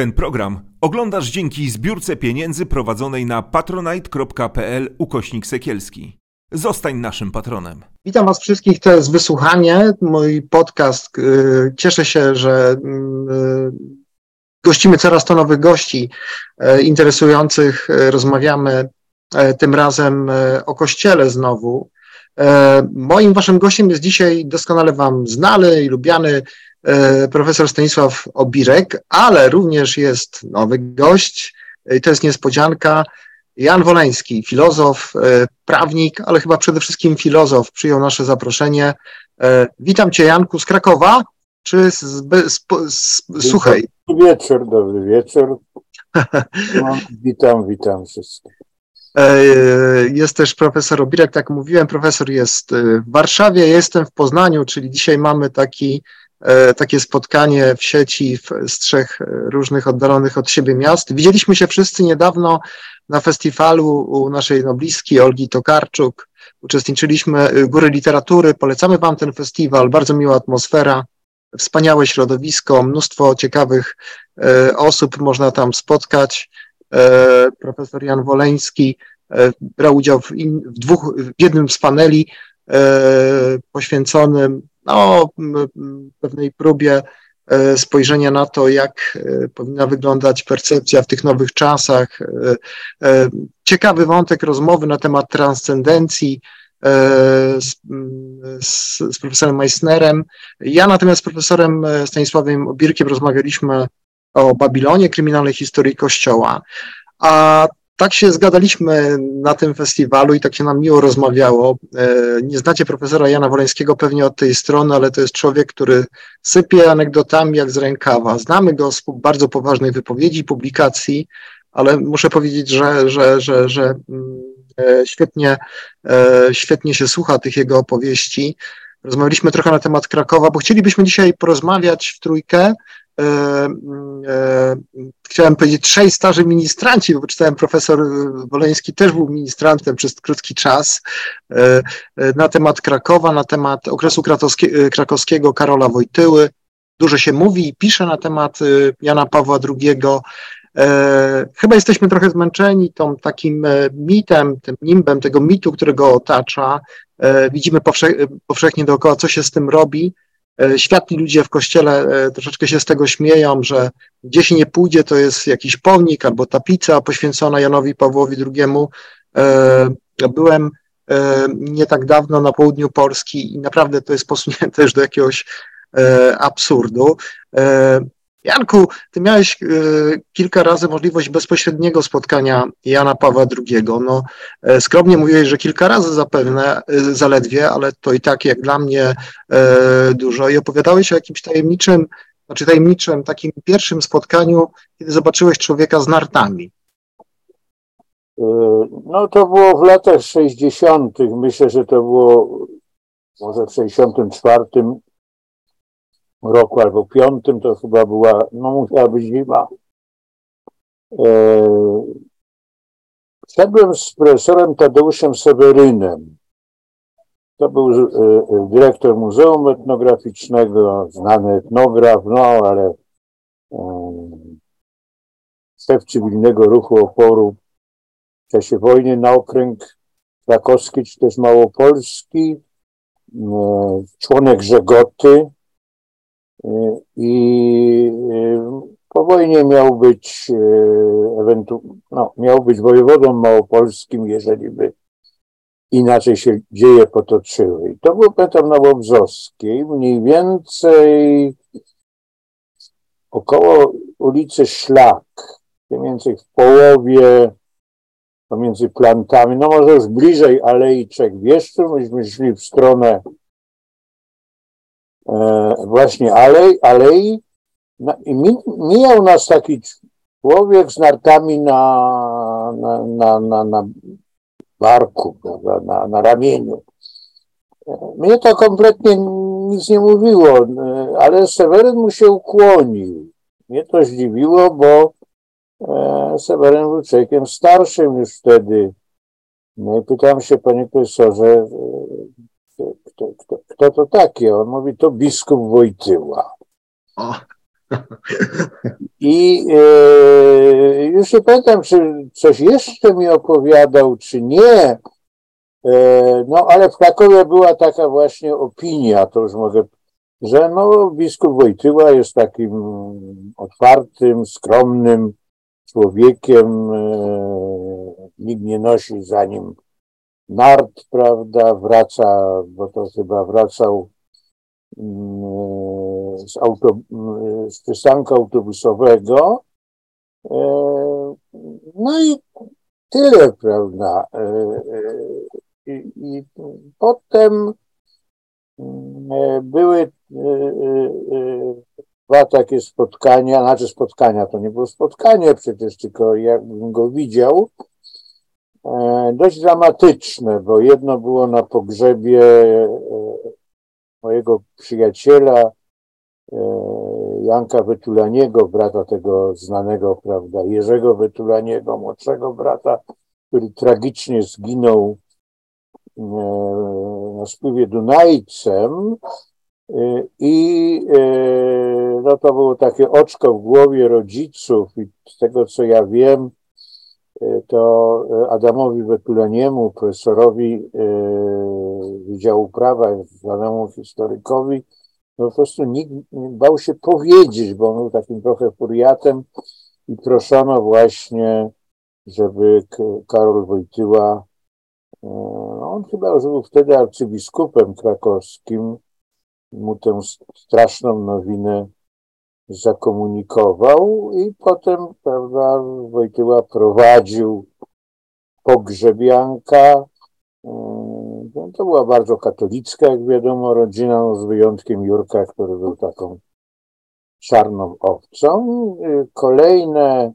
Ten program oglądasz dzięki zbiórce pieniędzy prowadzonej na patronite.pl ukośnik sekielski. Zostań naszym patronem. Witam Was wszystkich, to jest wysłuchanie, mój podcast. Y, cieszę się, że y, gościmy coraz to nowych gości y, interesujących. Rozmawiamy tym razem o Kościele znowu. Moim Waszym gościem jest dzisiaj doskonale Wam znany i lubiany profesor Stanisław Obirek, ale również jest nowy gość, i to jest niespodzianka, Jan Woleński, filozof, e, prawnik, ale chyba przede wszystkim filozof, przyjął nasze zaproszenie. E, witam Cię, Janku, z Krakowa, czy z, z, z, z Suchej? Dobry wieczór, dobry wieczór. No, witam, witam wszystkich. Jest też profesor Obirek, tak mówiłem, profesor jest w Warszawie, jestem w Poznaniu, czyli dzisiaj mamy taki E, takie spotkanie w sieci z trzech różnych oddalonych od siebie miast. Widzieliśmy się wszyscy niedawno na festiwalu u naszej noblistki Olgi Tokarczuk. Uczestniczyliśmy y, Góry Literatury. Polecamy Wam ten festiwal. Bardzo miła atmosfera, wspaniałe środowisko, mnóstwo ciekawych e, osób można tam spotkać. E, profesor Jan Woleński brał udział w, in, w, dwóch, w jednym z paneli poświęconym no, pewnej próbie e, spojrzenia na to, jak e, powinna wyglądać percepcja w tych nowych czasach. E, ciekawy wątek rozmowy na temat transcendencji z, z, z profesorem Meissnerem. Ja natomiast z profesorem Stanisławem Obirkiem rozmawialiśmy o Babilonie, kryminalnej historii Kościoła. A tak się zgadaliśmy na tym festiwalu i tak się nam miło rozmawiało. E, nie znacie profesora Jana Woleńskiego pewnie od tej strony, ale to jest człowiek, który sypie anegdotami jak z rękawa. Znamy go z bardzo poważnej wypowiedzi, publikacji, ale muszę powiedzieć, że, że, że, że mm, e, świetnie, e, świetnie się słucha tych jego opowieści. Rozmawialiśmy trochę na temat Krakowa, bo chcielibyśmy dzisiaj porozmawiać w trójkę E, e, chciałem powiedzieć, trzej starzy ministranci, bo czytałem profesor Woleński też był ministrantem przez krótki czas, e, na temat Krakowa, na temat okresu krakowskiego Karola Wojtyły. Dużo się mówi i pisze na temat Jana Pawła II. Chyba jesteśmy trochę zmęczeni tą takim mitem, tym nimbem tego mitu, którego otacza. Widzimy powszechnie dookoła, co się z tym robi. E, światli ludzie w kościele e, troszeczkę się z tego śmieją, że gdzieś nie pójdzie, to jest jakiś pomnik albo taplica poświęcona Janowi Pawłowi II. E, byłem nie tak dawno na południu Polski i naprawdę to jest posunięte też do jakiegoś absurdu. Janku, ty miałeś y, kilka razy możliwość bezpośredniego spotkania Jana Pawła II. No, e, skromnie mówiłeś, że kilka razy zapewne, y, zaledwie, ale to i tak jak dla mnie dużo. I opowiadałeś o jakimś tajemniczym, znaczy tajemniczym takim pierwszym spotkaniu, kiedy zobaczyłeś człowieka z nartami. Y, no to było w latach 60. Myślę, że to było może w 64 roku albo piątym, to chyba była, no musiała być zima. E, Szedłem z profesorem Tadeuszem Sewerynem. To był e, e, dyrektor Muzeum Etnograficznego, znany etnograf, no ale szef cywilnego ruchu oporu w czasie wojny na okręg krakowski, czy też małopolski, członek Żegoty, i po wojnie miał być ewentu- no, miał być wojewodą małopolskim, jeżeli by inaczej się dzieje potoczyły. I to był Petar Nowobrzowskiej, mniej więcej około ulicy Szlak, mniej więcej w połowie pomiędzy plantami, no może już bliżej Alei Trzech Wieszczów, myśmy szli w stronę właśnie alej, alei i mijał nas taki człowiek z nartami na, na, na, na, na barku, na, na ramieniu. E, mnie to kompletnie nic nie mówiło, e, ale Seweryn mu się ukłonił. Mnie to zdziwiło, bo Seweryn był człowiekiem starszym już wtedy. No i pytam się, panie profesorze, kto, to taki? On mówi, to biskup Wojtyła. I e, już nie pamiętam, czy coś jeszcze mi opowiadał, czy nie. E, no, ale w Krakowie była taka właśnie opinia, to już mogę, że no, biskup Wojtyła jest takim otwartym, skromnym człowiekiem. E, nikt nie nosi za nim nart, prawda, wraca, bo to chyba wracał mm, z, auto, z przystanku autobusowego. E, no i tyle, prawda. E, e, I, i potem mm, były dwa takie spotkania, znaczy spotkania, to nie było spotkanie przecież, tylko jakbym go widział, dość dramatyczne, bo jedno było na pogrzebie e, mojego przyjaciela e, Janka Wytulaniego, brata tego znanego, prawda, Jerzego Wytulaniego, młodszego brata, który tragicznie zginął na spływie Dunajcem i no to było takie oczko w głowie rodziców i z tego co ja wiem, to Adamowi Wetuleniemu, profesorowi e, Wydziału Prawa, znanemu historykowi, no po prostu nikt bał się powiedzieć, bo on był takim trochę furiatem i proszono właśnie, żeby Karol Wojtyła, e, on chyba już był wtedy arcybiskupem krakowskim, mu tę straszną nowinę zakomunikował i potem, prawda, Wojtyła prowadził pogrzebianka. No, to była bardzo katolicka, jak wiadomo, rodzina, no, z wyjątkiem Jurka, który był taką czarną owcą. Kolejne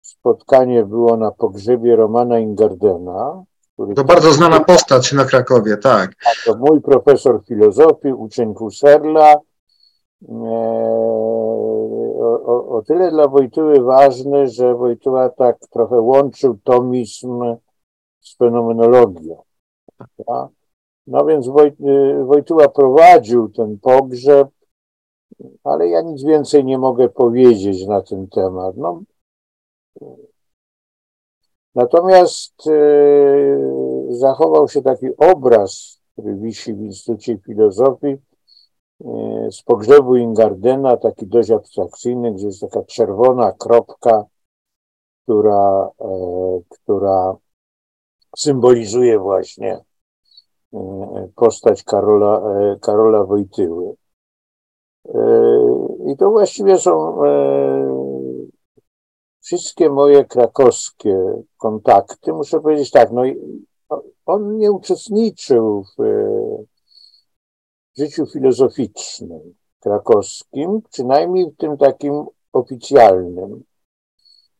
spotkanie było na pogrzebie Romana Ingardena. To bardzo znana postać na Krakowie, tak. To mój profesor filozofii, uczeń Husserla, o, o tyle dla Wojtyły ważny, że Wojtyła tak trochę łączył tomizm z fenomenologią. No więc Woj, Wojtyła prowadził ten pogrzeb, ale ja nic więcej nie mogę powiedzieć na ten temat. No, natomiast e, zachował się taki obraz, który wisi w Instytucie Filozofii, z pogrzebu Ingardena, taki dość abstrakcyjny, gdzie jest taka czerwona kropka, która, e, która symbolizuje właśnie e, postać Karola, Karola Wojtyły. I to właściwie są wszystkie moje krakowskie kontakty. Muszę powiedzieć tak, no on nie uczestniczył w życiu filozoficznym krakowskim, przynajmniej w tym takim oficjalnym.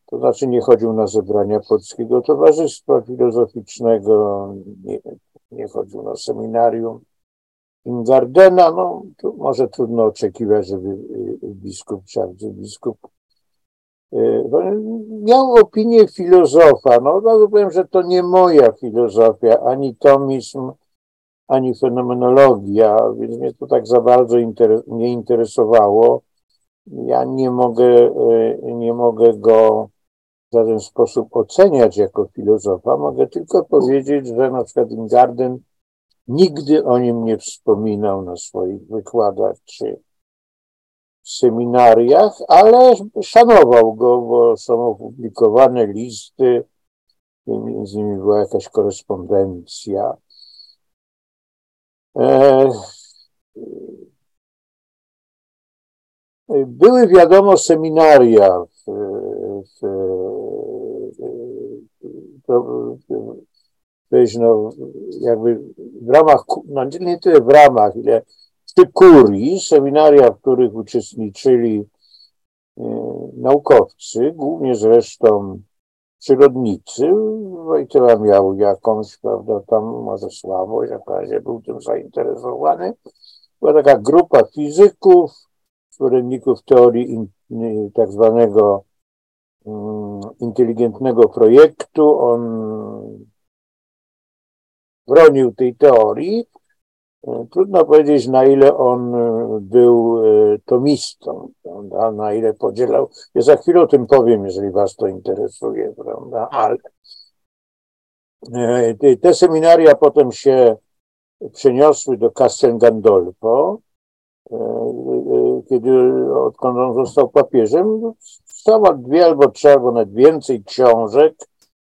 To znaczy nie chodził na zebrania Polskiego Towarzystwa Filozoficznego, nie, nie chodził na seminarium Ingardena. No, tu może trudno oczekiwać, żeby y, biskup czy arcybiskup y, miał opinię filozofa. No, od razu powiem, że to nie moja filozofia, ani tomizm, ani fenomenologia, więc mnie to tak za bardzo inter, nie interesowało. Ja nie mogę, e, nie mogę go w żaden sposób oceniać jako filozofa. Mogę tylko powiedzieć, że na przykład Ingarden nigdy o nim nie wspominał na swoich wykładach czy seminariach, ale szanował go, bo są opublikowane listy, między innymi była jakaś korespondencja. E, były wiadomo seminaria w, w, w, no, jakby w ramach, no nie tyle w ramach, ile przy kurii, seminaria, w których uczestniczyli e, naukowcy, głównie zresztą przyrodnicy. Wojtyła miał jakąś, prawda, tam może słabość, w razie był tym zainteresowany. Była taka grupa fizyków, zwolenników teorii tak zwanego um, inteligentnego projektu. On bronił tej teorii, Trudno powiedzieć, na ile on był tomistą, prawda? na ile podzielał. Ja za chwilę o tym powiem, jeżeli Was to interesuje, prawda? Ale te seminaria potem się przeniosły do Castel Gandolfo, kiedy odkąd on został papieżem, stała dwie albo trzy, albo nawet więcej książek,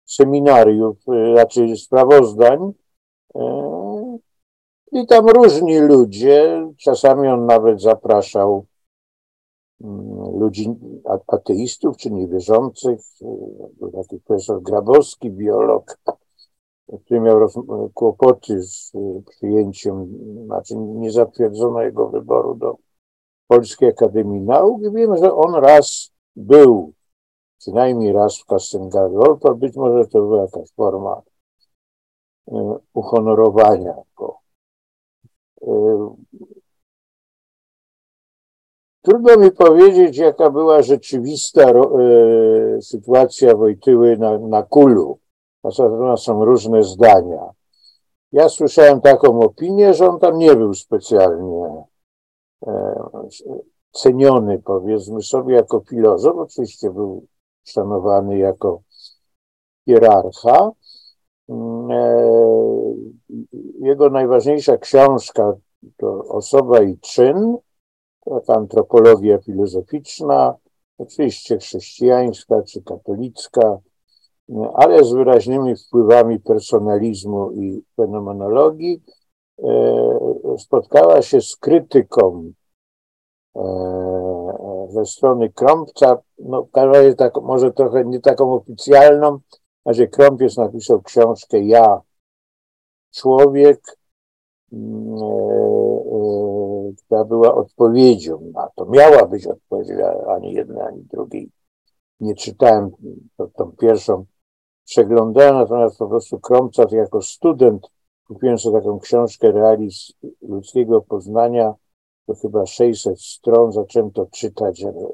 seminariów, raczej sprawozdań. I tam różni ludzie, czasami on nawet zapraszał ludzi ateistów czy niewierzących. Był taki profesor Grabowski, biolog, który miał kłopoty z przyjęciem, znaczy nie zatwierdzono jego wyboru do Polskiej Akademii Nauk i wiem, że on raz był, przynajmniej raz w Castelgandolfo, być może to była jakaś forma uhonorowania go. Trudno mi powiedzieć, jaka była rzeczywista sytuacja Wojtyły na, na Kulu. Są różne zdania. Ja słyszałem taką opinię, że on tam nie był specjalnie ceniony, powiedzmy sobie, jako filozof. Oczywiście był szanowany jako hierarcha. Jego najważniejsza książka to Osoba i czyn, to antropologia filozoficzna, oczywiście chrześcijańska czy katolicka, ale z wyraźnymi wpływami personalizmu i fenomenologii, spotkała się z krytyką ze strony Krąbca, no w tak, może trochę nie taką oficjalną, że Krąpiec napisał książkę Ja, człowiek, która była odpowiedzią na to. Miała być odpowiedzią, ani jednej, ani drugiej. Nie czytałem to, tą pierwszą, przeglądałem, natomiast po prostu Kromcat jako student kupiłem sobie taką książkę Realizm ludzkiego poznania, to chyba 600 stron, zacząłem to czytać, ale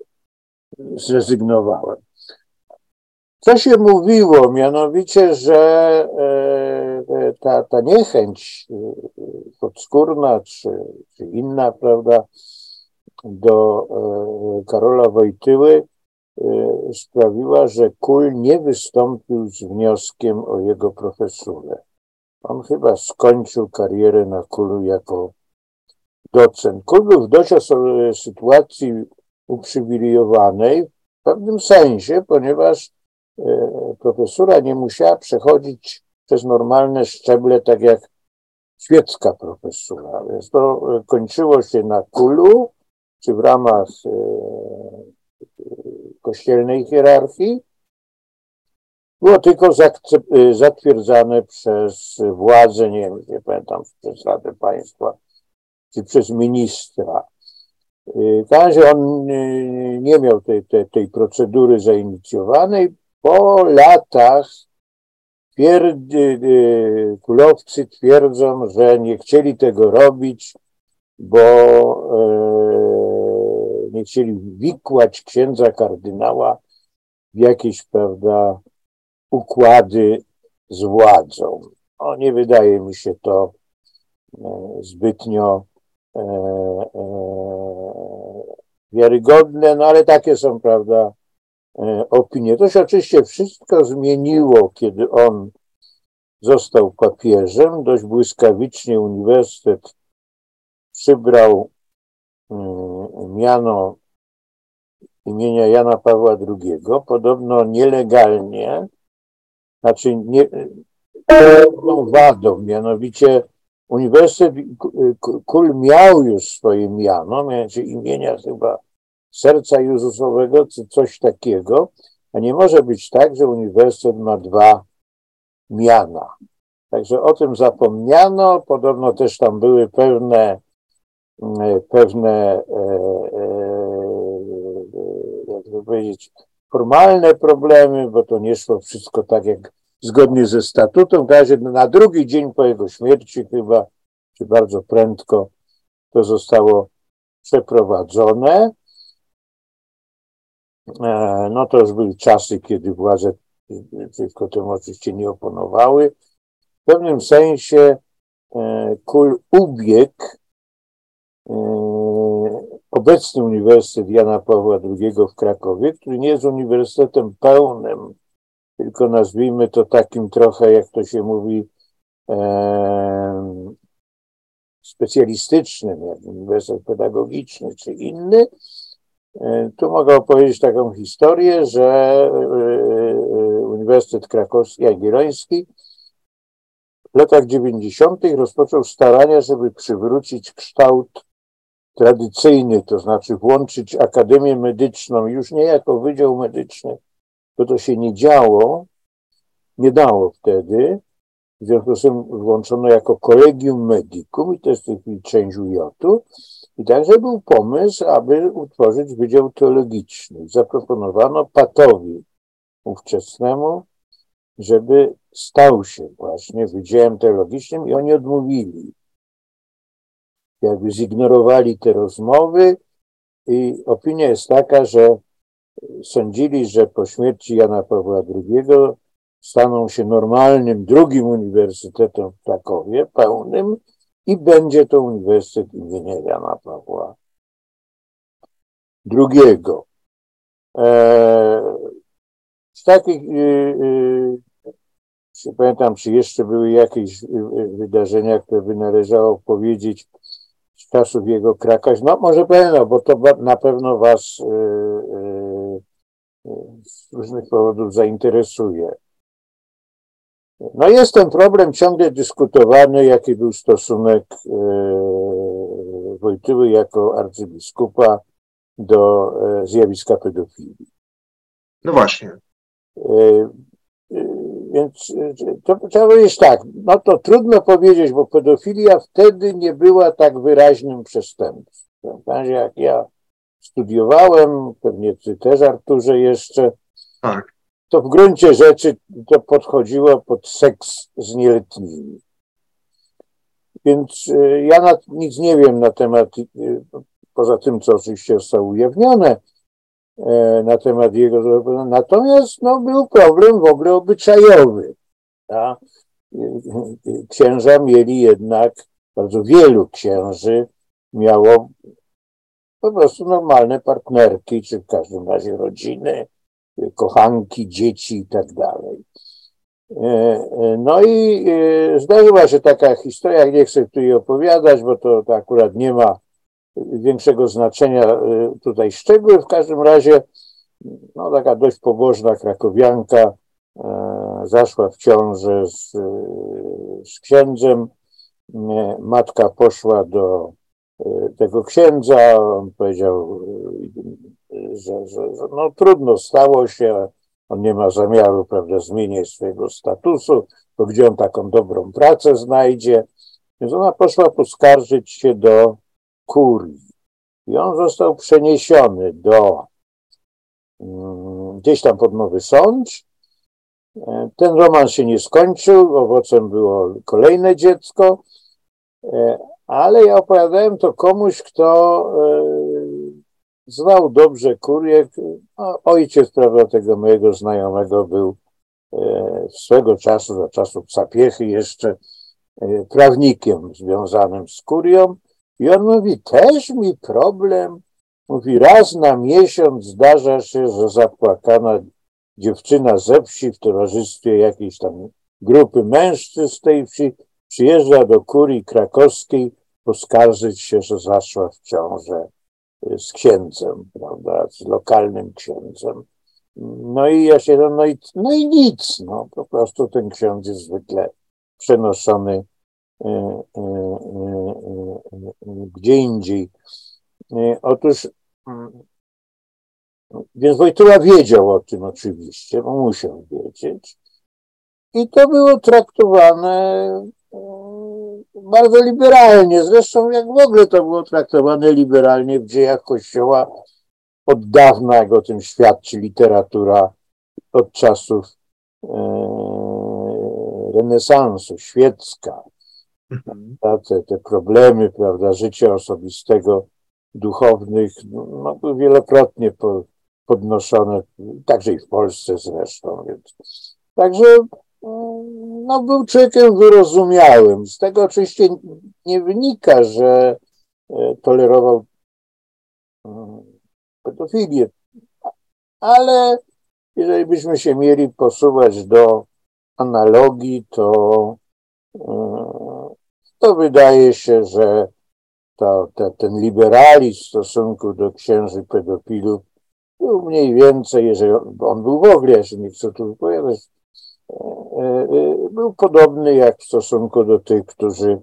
zrezygnowałem. Co się mówiło? Mianowicie, że e, ta, ta niechęć e, podskórna czy, czy inna, prawda, do e, Karola Wojtyły sprawiła, że Kul nie wystąpił z wnioskiem o jego profesurę. On chyba skończył karierę na Kulu jako docent. Kul był w dość sytuacji uprzywilejowanej w pewnym sensie, ponieważ profesura nie musiała przechodzić przez normalne szczeble, tak jak świecka profesura. Więc to kończyło się na kulu, czy w ramach kościelnej hierarchii. Było tylko zatwierdzane przez władzę, nie wiem, nie pamiętam, przez Radę Państwa, czy przez ministra. W razie on nie miał tej, tej, tej procedury zainicjowanej, po latach twierdzy, y, kulowcy twierdzą, że nie chcieli tego robić, bo e, nie chcieli wikłać księdza kardynała w jakieś, prawda, układy z władzą. O, nie wydaje mi się to e, zbytnio e, wiarygodne, no ale takie są, prawda, E, opinię. To się oczywiście wszystko zmieniło, kiedy on został papieżem. Dość błyskawicznie uniwersytet przybrał mm, miano imienia Jana Pawła II, podobno nielegalnie, znaczy nie, wadą, mianowicie Uniwersytet Kul miał już swoje miano, mianowicie imienia chyba serca Jezusowego, czy coś takiego, a nie może być tak, że uniwersytet ma dwa miana. Także o tym zapomniano. Podobno też tam były pewne, mm, pewne, e, e, jak to powiedzieć, formalne problemy, bo to nie szło wszystko tak jak zgodnie ze statutem. W razie na drugi dzień po jego śmierci chyba, czy bardzo prędko to zostało przeprowadzone. E, no to już były czasy, kiedy władze przeciwko temu oczywiście nie oponowały. W pewnym sensie kul ubieg obecny Uniwersytet Jana Pawła II w Krakowie, który nie jest uniwersytetem pełnym, tylko nazwijmy to takim trochę, jak to się mówi, e, specjalistycznym, jak Uniwersytet Pedagogiczny czy inny. E, tu mogę opowiedzieć taką historię, że e, Uniwersytet Krakowski Jagielloński w latach 90. rozpoczął starania, żeby przywrócić kształt tradycyjny, to znaczy włączyć Akademię Medyczną już nie jako Wydział Medyczny, bo to się nie działo, nie dało wtedy. W związku z tym włączono jako Collegium Medicum i to jest w tej chwili część UJ-u. I także był pomysł, aby utworzyć Wydział Teologiczny. Zaproponowano Patowi ówczesnemu, żeby stał się właśnie Wydziałem Teologicznym i oni odmówili jakby zignorowali te rozmowy i opinia jest taka, że sądzili, że po śmierci Jana Pawła II staną się normalnym drugim uniwersytetem w Krakowie, pełnym i będzie to Uniwersytet imienia Jana Pawła II. Eee, z takich, yy, yy, pamiętam, czy jeszcze były jakieś wydarzenia, które by należało powiedzieć z czasów jego krakaś. No może pewno, bo to na pewno was y, y, y, z różnych powodów zainteresuje. No jest ten problem ciągle dyskutowany, jaki był stosunek Wojtyły jako arcybiskupa do zjawiska pedofilii. No właśnie. Więc to trzeba powiedzieć tak, no to trudno powiedzieć, bo pedofilia wtedy nie była tak wyraźnym przestępstwem. Jak ja studiowałem, pewnie ty też Arturze jeszcze, tak. To w gruncie rzeczy to podchodziło pod seks z nieletnimi. Więc e, ja na, nic nie wiem na temat, e, poza tym, co oczywiście zostało ujawnione, E, na temat jego. Natomiast no, był problem w ogóle obyczajowy. Tak? Księża mieli jednak, bardzo wielu księży miało po prostu normalne partnerki, czy w każdym razie rodziny, kochanki, dzieci i tak dalej. E, e, no i zdarzyła się taka historia, nie chcę tu jej opowiadać, bo to, to akurat nie ma większego znaczenia tutaj szczegóły. W każdym razie, no taka dość pobożna krakowianka e, zaszła w ciążę z, z księdzem. Matka poszła do e, tego księdza, on powiedział, że, że, że no trudno stało się, on nie ma zamiaru, prawda, zmieniać swojego statusu, bo gdzie on taką dobrą pracę znajdzie. Więc ona poszła poskarżyć się do kurii. I on został przeniesiony do mm, gdzieś tam pod Nowy Sącz. E, ten roman się nie skończył, owocem było kolejne dziecko, e, ale ja opowiadałem to komuś, kto e, znał dobrze kurię. No, ojciec prawda, tego mojego znajomego był swego czasu, za czasów Sapiechy jeszcze prawnikiem związanym z kurią. I on mówi, też mi problem. Mówi, raz na miesiąc zdarza się, że zapłakana dziewczyna ze wsi w towarzystwie jakiejś tam grupy mężczyzn z tej wsi przyjeżdża do kurii krakowskiej poskarżyć się, że zaszła w ciążę z księdzem, prawda, z lokalnym księdzem. No i ja się, no i, no i nic, no po prostu ten ksiądz jest zwykle przenoszony E, e, e, gdzie indziej. Otóż, mm, więc Wojtyła wiedział o tym oczywiście, bo musiał wiedzieć. I to było traktowane bardzo liberalnie. Zresztą, jak w ogóle to było traktowane liberalnie w dziejach Kościoła od dawna, jak o tym świadczy literatura od czasów renesansu, świecka, Mhm. te, te problemy, prawda, życia osobistego, duchownych, no, były wielokrotnie po, podnoszone, także i w Polsce zresztą. Więc. Także no, był człowiekiem wyrozumiałym. Z tego oczywiście nie wynika, że e, tolerował mm, pedofilię, ale jeżeli byśmy się mieli posuwać do analogii, to, e, to wydaje się, że ten liberalizm w stosunku do księży pedofilów był mniej więcej, jeżeli on był w ogóle, ja się nie chcę tu wypowiadać, był podobny jak w stosunku do tych, którzy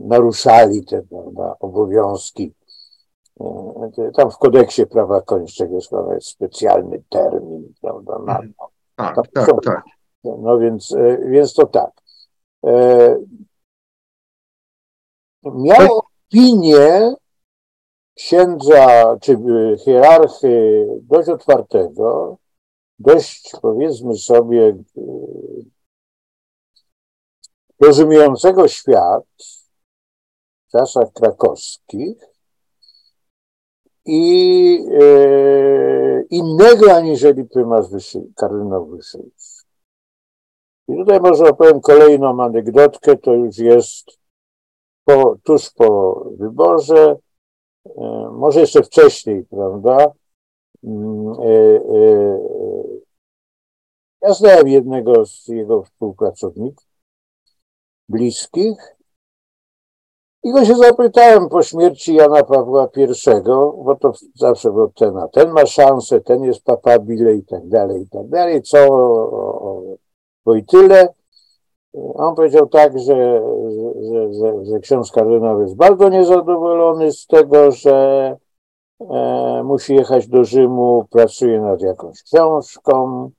naruszali te prawda, obowiązki. Tam w kodeksie prawa kończego jest specjalny termin, prawda, na to. Tak, tak, tak. No więc, e, więc to tak. E, miał opinię księdza czy hierarchy dość otwartego, dość powiedzmy sobie e, rozumiejącego świat w czasach krakowskich i e, innego aniżeli prymas Wyszy, kardynał Wyszyński. I tutaj może opowiem kolejną anegdotkę, to już jest po, tuż po wyborze, e, może jeszcze wcześniej, prawda? Mm, e, e, ja znałem jednego z jego współpracowników bliskich i go się zapytałem po śmierci Jana Pawła I, bo to zawsze był ten, a ten ma szansę, ten jest papabile i tak dalej, i tak dalej, co o, Wojtyle. On powiedział tak, że, że, że, że ksiądz kardynał jest bardzo niezadowolony z tego, że e, musi jechać do Rzymu, pracuje nad jakąś książką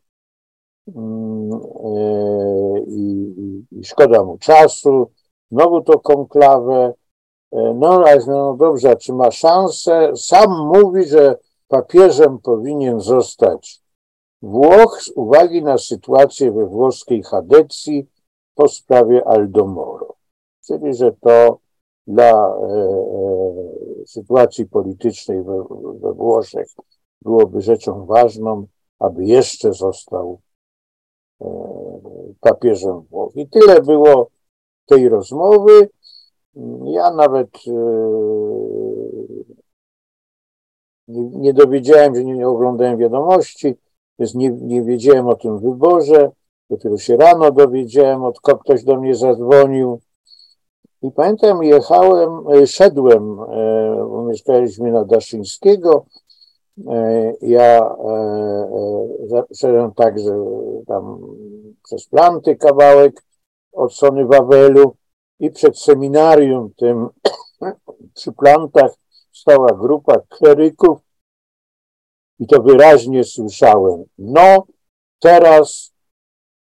mm, e, i, i, szkoda mu czasu. Znowu to konklawę. E, no, ale no dobrze, czy ma szansę? Sam mówi, że papieżem powinien zostać Włoch z uwagi na sytuację we włoskiej Hadecji po sprawie Aldomoro. Czyli, że to dla e, e, sytuacji politycznej we, we Włoszech byłoby rzeczą ważną, aby jeszcze został e, papieżem Włoch. I tyle było tej rozmowy. Ja nawet e, nie, nie dowiedziałem się, nie, nie oglądałem wiadomości, więc nie, nie wiedziałem o tym wyborze. Dopiero się rano dowiedziałem, od kogo ktoś do mnie zadzwonił. I pamiętam, jechałem, e, szedłem, e, mieszkaliśmy na Daszyńskiego. E, ja szedłem tak, że tam przez planty kawałek od Sony Wawelu i przed seminarium tym przy plantach stała grupa kleryków i to wyraźnie słyszałem. No, teraz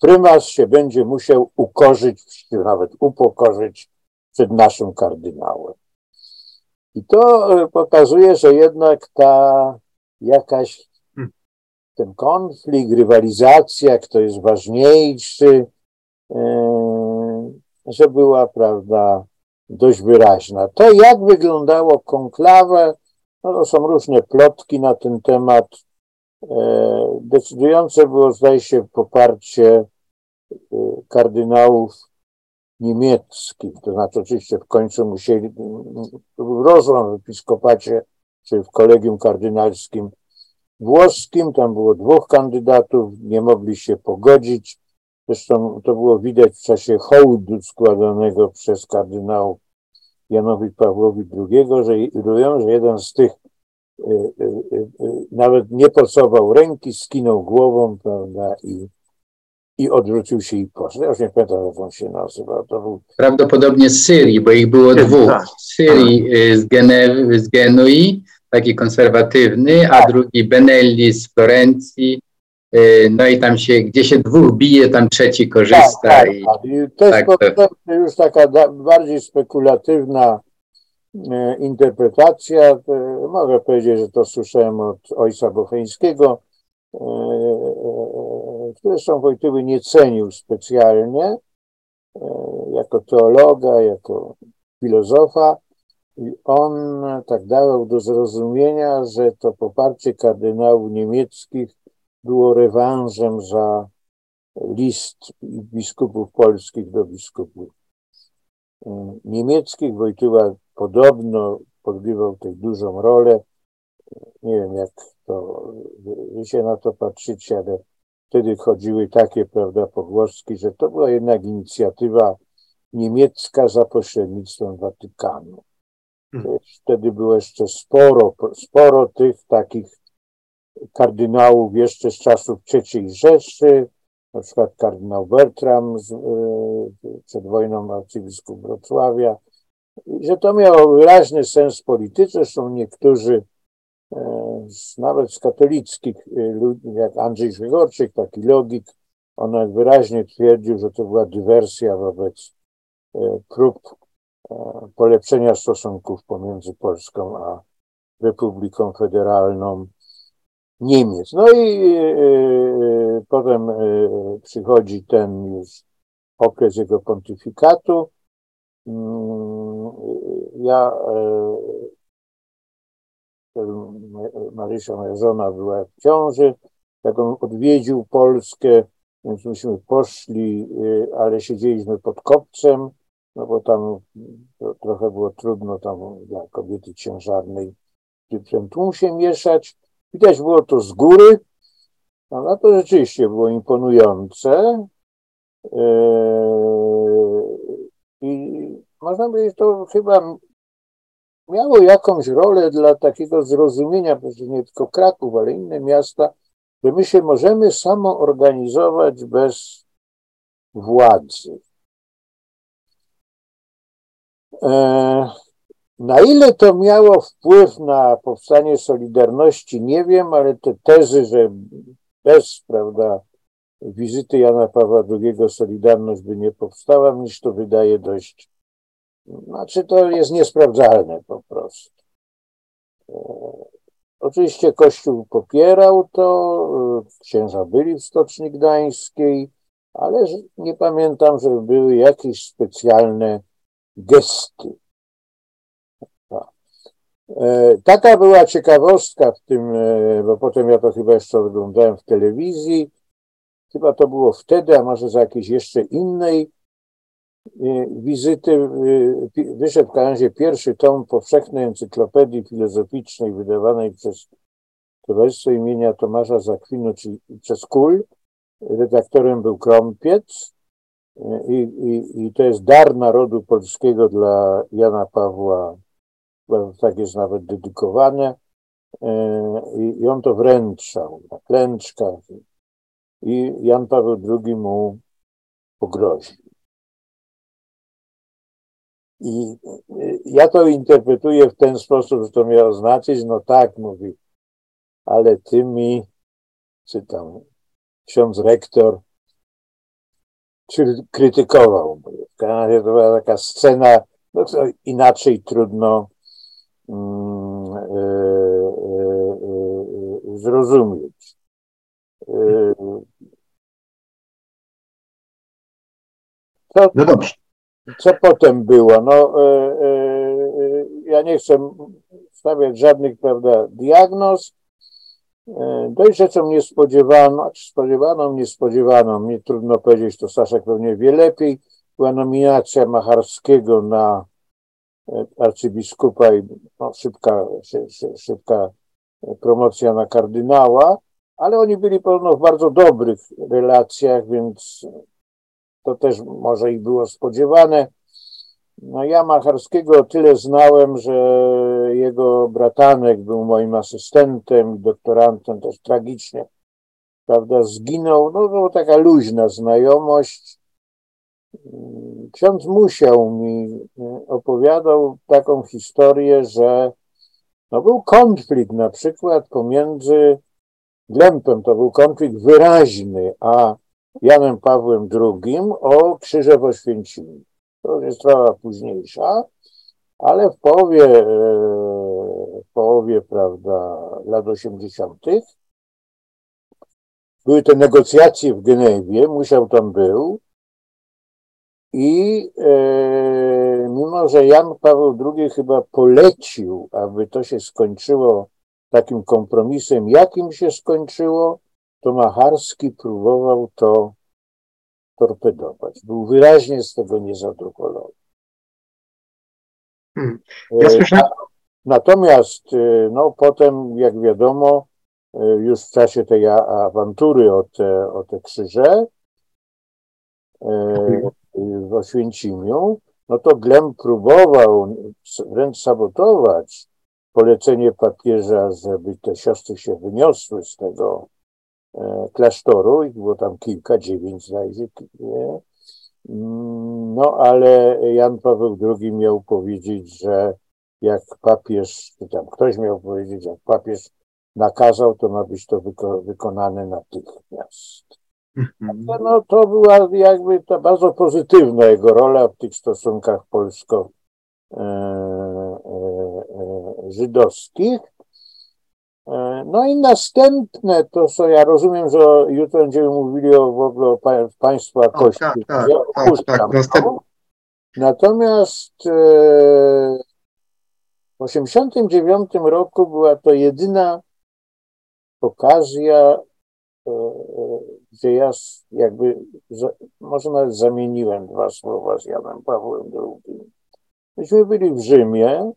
prymas się będzie musiał ukorzyć, nawet upokorzyć przed naszym kardynałem. I to e, pokazuje, że jednak ta jakaś hmm. ten konflikt, rywalizacja, kto jest ważniejszy, e, że była, prawda, dość wyraźna. To, jak wyglądało konklawę, no to są różne plotki na ten temat. E, decydujące było, zdaje się, poparcie kardynałów niemieckich, to znaczy oczywiście w końcu musieli, rozłam w episkopacie, czy w kolegium kardynalskim włoskim, tam było dwóch kandydatów, nie mogli się pogodzić. Zresztą to było widać w czasie hołdu składanego przez kardynałów Janowi Pawłowi II, że że jeden z tych y, y, y, nawet nie pocował ręki, skinął głową, prawda, i, i odwrócił się i poszedł. Ja już nie pamiętam, jak on się nazywał. To był... Prawdopodobnie z Syrii, bo ich było dwóch. Tak. Z Syrii, z, Genewy, z Genui, taki konserwatywny, a tak. drugi Benelli z Florencji, no i tam się, gdzie się dwóch bije, tam trzeci korzysta. Tak, tak, i, tak. I to jest tak, to... już taka bardziej spekulatywna e, interpretacja. Mogę powiedzieć, że to słyszałem od ojca Bocheńskiego, e, e, zresztą Wojtyły nie cenił specjalnie jako teologa, jako filozofa. I on tak dawał do zrozumienia, że to poparcie kardynałów niemieckich było rewanżem za list biskupów polskich do biskupów niemieckich. Wojtyła podobno odgrywał tutaj dużą rolę. Nie wiem, jak to wy się na to patrzycie, ale wtedy chodziły takie, prawda, pogłoski, że to była jednak inicjatywa niemiecka za pośrednictwem Watykanu. Hmm. Wtedy było jeszcze sporo, sporo tych takich kardynałów jeszcze z czasów III Rzeszy, na przykład kardynał Bertram z, y, przed wojną arcybiskup Wrocławia, że to miało wyraźny sens polityczny, zresztą niektórzy e, nawet z katolickich e, ludzi, jak Andrzej Żwigorczyk, taki logik, on wyraźnie twierdził, że to była dywersja wobec e, prób polepszenia stosunków pomiędzy Polską a Republiką Federalną Niemiec. No i potem przychodzi ten już okres jego pontyfikatu, Mm, ja, Marysia, moja żona, była w ciąży, jak on odwiedził Polskę, więc myśmy poszli, e, ale siedzieliśmy pod kopcem, no bo tam trochę było trudno tam dla kobiety ciężarnej tym tłumsie mieszać. Widać było to z góry, no to rzeczywiście było imponujące. E, I można powiedzieć, to chyba miało jakąś rolę dla takiego zrozumienia, przecież nie tylko Kraków, ale inne miasta, że my się możemy samoorganizować bez władzy. E, na ile to miało wpływ na powstanie Solidarności, nie wiem, ale te tezy, że bez, prawda, wizyty Jana Pawła II Solidarność by nie powstała, mi się to wydaje dość znaczy to jest niesprawdzalne po prostu. E, oczywiście Kościół popierał to, e, księża byli w Stoczni Gdańskiej, ale nie pamiętam, żeby były jakieś specjalne gesty. E, taka była ciekawostka w tym, bo potem ja to chyba jeszcze oglądałem w telewizji. Chyba to było wtedy, a może za jakiejś jeszcze innej wizyty y, wyszedł w razie pierwszy tom powszechnej encyklopedii filozoficznej wydawanej przez Towarzystwo imienia Tomasza Zakwinu, czyli przez KUL. Redaktorem był Krąpiec y, i, i, i to jest dar narodu polskiego dla Jana Pawła, tak jest nawet dedykowane. I, i on to wręczał na klęczkach. I Jan Paweł II mu pogroził. I ja to interpretuję w ten sposób, że to miało znaczyć, no tak, mówi, ale ty mi, czy tam ksiądz rektor, czy krytykował. W Kanadzie to była taka scena, no to inaczej trudno mm, y, y, y, zrozumieć. To, no dobrze. Co potem było? No, e, e, e, ja nie chcę stawiać żadnych, prawda, diagnoz. Dość rzeczą niespodziewaną, spodziewaną, niespodziewaną, mnie trudno powiedzieć, to Staszek pewnie wie lepiej, była nominacja Macharskiego na arcybiskupa i no, szybka, szybka promocja na kardynała, ale oni byli podobno w bardzo dobrych relacjach, więc to też może i było spodziewane. No ja Macharskiego tyle znałem, że jego bratanek był moim asystentem, doktorantem też tragicznie, prawda, zginął. No była taka luźna znajomość. Ksiądz musiał mi opowiadał taką historię, że no był konflikt na przykład pomiędzy Glempem, to był konflikt wyraźny, a Janem Pawłem II o Krzyże w Oświęcimiu. To jest sprawa późniejsza, ale w połowie, e, w połowie prawda, lat 80. były te negocjacje w Genewie, musiał tam był i e, mimo, że Jan Paweł II chyba polecił, aby to się skończyło takim kompromisem, jakim się skończyło, to Macharski próbował to torpedować. Był wyraźnie z tego niezadowolony. Hmm. Ja E, słyszałem, Natomiast, e, no potem, jak wiadomo, e, już w czasie tej awantury o te, o te krzyże e, w Oświęcimiu, no to Glem próbował wręcz sabotować polecenie papieża, żeby te siostry się wyniosły z tego klasztoru, ich było tam kilka, dziewięć? Mm, No ale Jan Paweł II miał powiedzieć, że jak papież, czy tam ktoś miał powiedzieć, jak papież nakazał, to ma być to wyko- wykonane natychmiast. Mhm. No to była jakby ta bardzo pozytywna jego rola w tych stosunkach polsko-żydowskich. E, No i następne to, co ja rozumiem, że jutro będziemy mówili o, w ogóle o pa- państwa O, kości. tak, tak, tak, tak, następne. Natomiast e, w 1989 roku była to jedyna okazja, e, gdzie ja jakby, może nawet zamieniłem dwa słowa z Janem Pawłem II. Myśmy byli w Rzymie,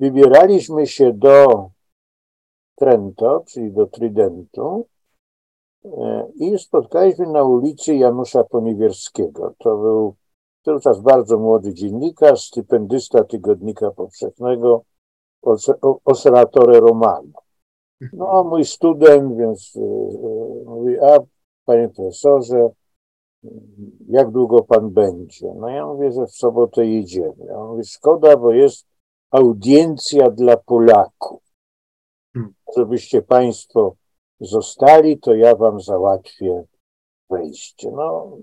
wybieraliśmy się do Trento, czyli do Tridentu e, i spotkaliśmy na ulicy Janusza Poniewierskiego. To był wówczas bardzo młody dziennikarz, stypendysta Tygodnika Powszechnego, os- Osservatore Romano. No, mój student, więc y, y, mówi, a panie profesorze, jak długo pan będzie? No ja mówię, że w sobotę jedziemy. Ja mówię, szkoda, bo jest audiencja dla Polaków. Hmm. Żebyście państwo zostali, to ja wam załatwię wejście. No,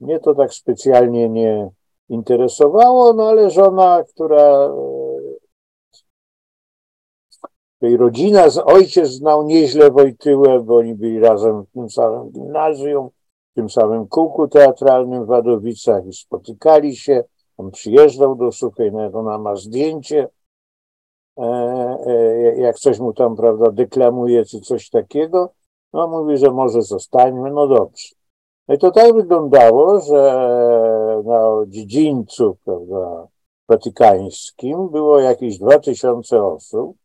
mnie to tak specjalnie nie interesowało, no ale żona, która e, tej rodzina, ojciec znał nieźle Wojtyłę, bo oni byli razem w tym samym gimnazjum, w tym samym kółku teatralnym w Wadowicach i spotykali się. On przyjeżdżał do Suchej, nawet ona ma zdjęcie, e, e, jak coś mu tam, prawda, deklamuje, czy coś takiego. No mówi, że może zostańmy, no dobrze. No i to tak wyglądało, że na dziedzińcu, prawda, watykańskim było jakieś dwa tysiące osób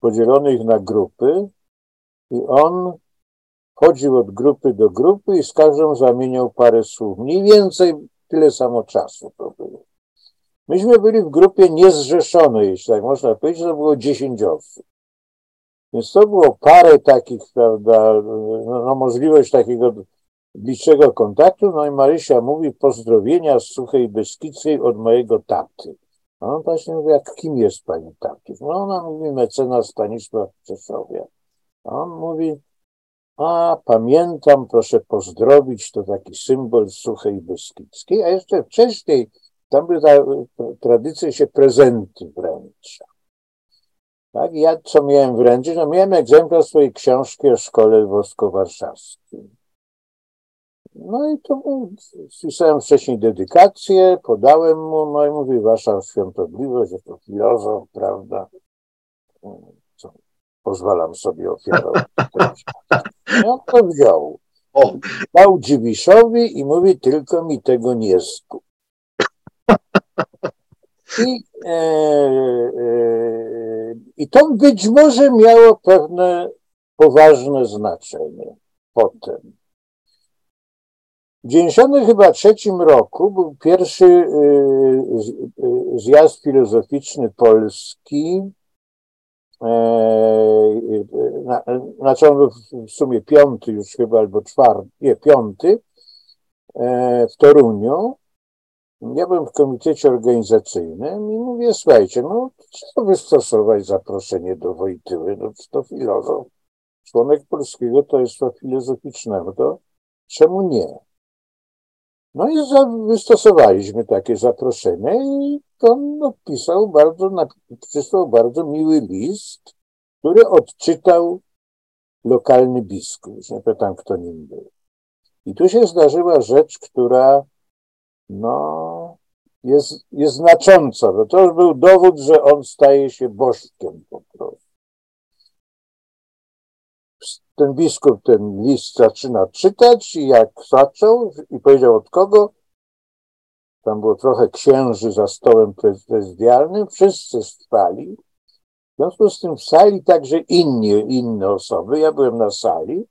podzielonych na grupy i on chodził od grupy do grupy i z każdą zamieniał parę słów. Mniej więcej tyle samo czasu to było. Myśmy byli w grupie niezrzeszonej, jeśli tak można powiedzieć, to było 10 osób. Więc to było parę takich, prawda, no, no możliwość takiego bliższego kontaktu. No i Marysia mówi pozdrowienia z Suchej Beskidzkiej od mojego taty. A on właśnie mówi, jak kim jest pani taty? No ona mówi mecenas Stanisław Czesowia. A on mówi, a pamiętam, proszę pozdrowić, to taki symbol Suchej Beskidzkiej. A jeszcze wcześniej tam by ta tradycja się prezenty wręcza. Tak, ja co miałem wręczyć? No miałem egzemplarz swojej książki o szkole wosko-warszawskiej. No i to spisałem wcześniej dedykację, podałem mu, no i mówi, wasza świątobliwość, jako filozof, prawda, co pozwalam sobie ofiarować. No to wziął. Dał Dziwiszowi i mówi, tylko mi tego nie zgub. I, e, e, I to być może miało pewne poważne znaczenie potem. W 90 chyba trzecim roku był pierwszy z- y, zjazd filozoficzny Polski. E, na, znaczy on był w sumie piąty już chyba, albo czwarty, nie, piąty e, w Toruniu. Ja byłem w komitecie organizacyjnym i mówię, słuchajcie, no trzeba wystosować zaproszenie do Wojtyły, no to filozof, członek Polskiego Towarzystwa Filozoficznego, czemu nie? No i za, wystosowaliśmy takie zaproszenie i on odpisał bardzo, przysłał bardzo miły list, który odczytał lokalny biskup. Nie pytam, kto nim był. I tu się zdarzyła rzecz, która no, jest, jest znacząca, bo to już był dowód, że on staje się bożkiem po prostu. ten biskup ten list zaczyna czytać i jak zaczął i powiedział od kogo, tam było trochę księży za stołem prezydialnym, wszyscy stali. W związku z tym w sali także inni, inne osoby. Ja byłem na sali.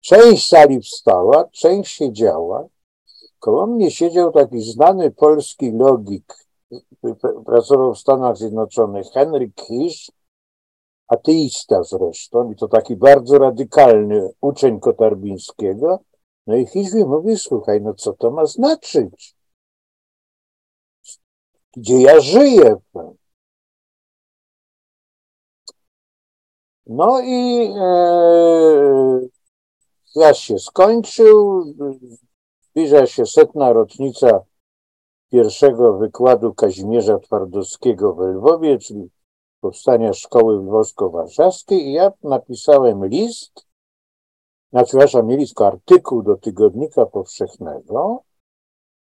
Część sali wstała, część siedziała. Koło mnie siedział taki znany polski logik, pracował w Stanach Zjednoczonych, Henryk Hisz, ateista zresztą, i to taki bardzo radykalny uczeń Kotarbińskiego. No i Hisz mi mówi, słuchaj, no co to ma znaczyć? Gdzie ja żyję? No i e, zjazd się skończył, zbliża się setna rocznica pierwszego wykładu Kazimierza Twardowskiego w Lwowie, czyli powstania szkoły lwowsko-warszawskiej i ja napisałem list, znaczy, przepraszam, nie list, artykuł do Tygodnika Powszechnego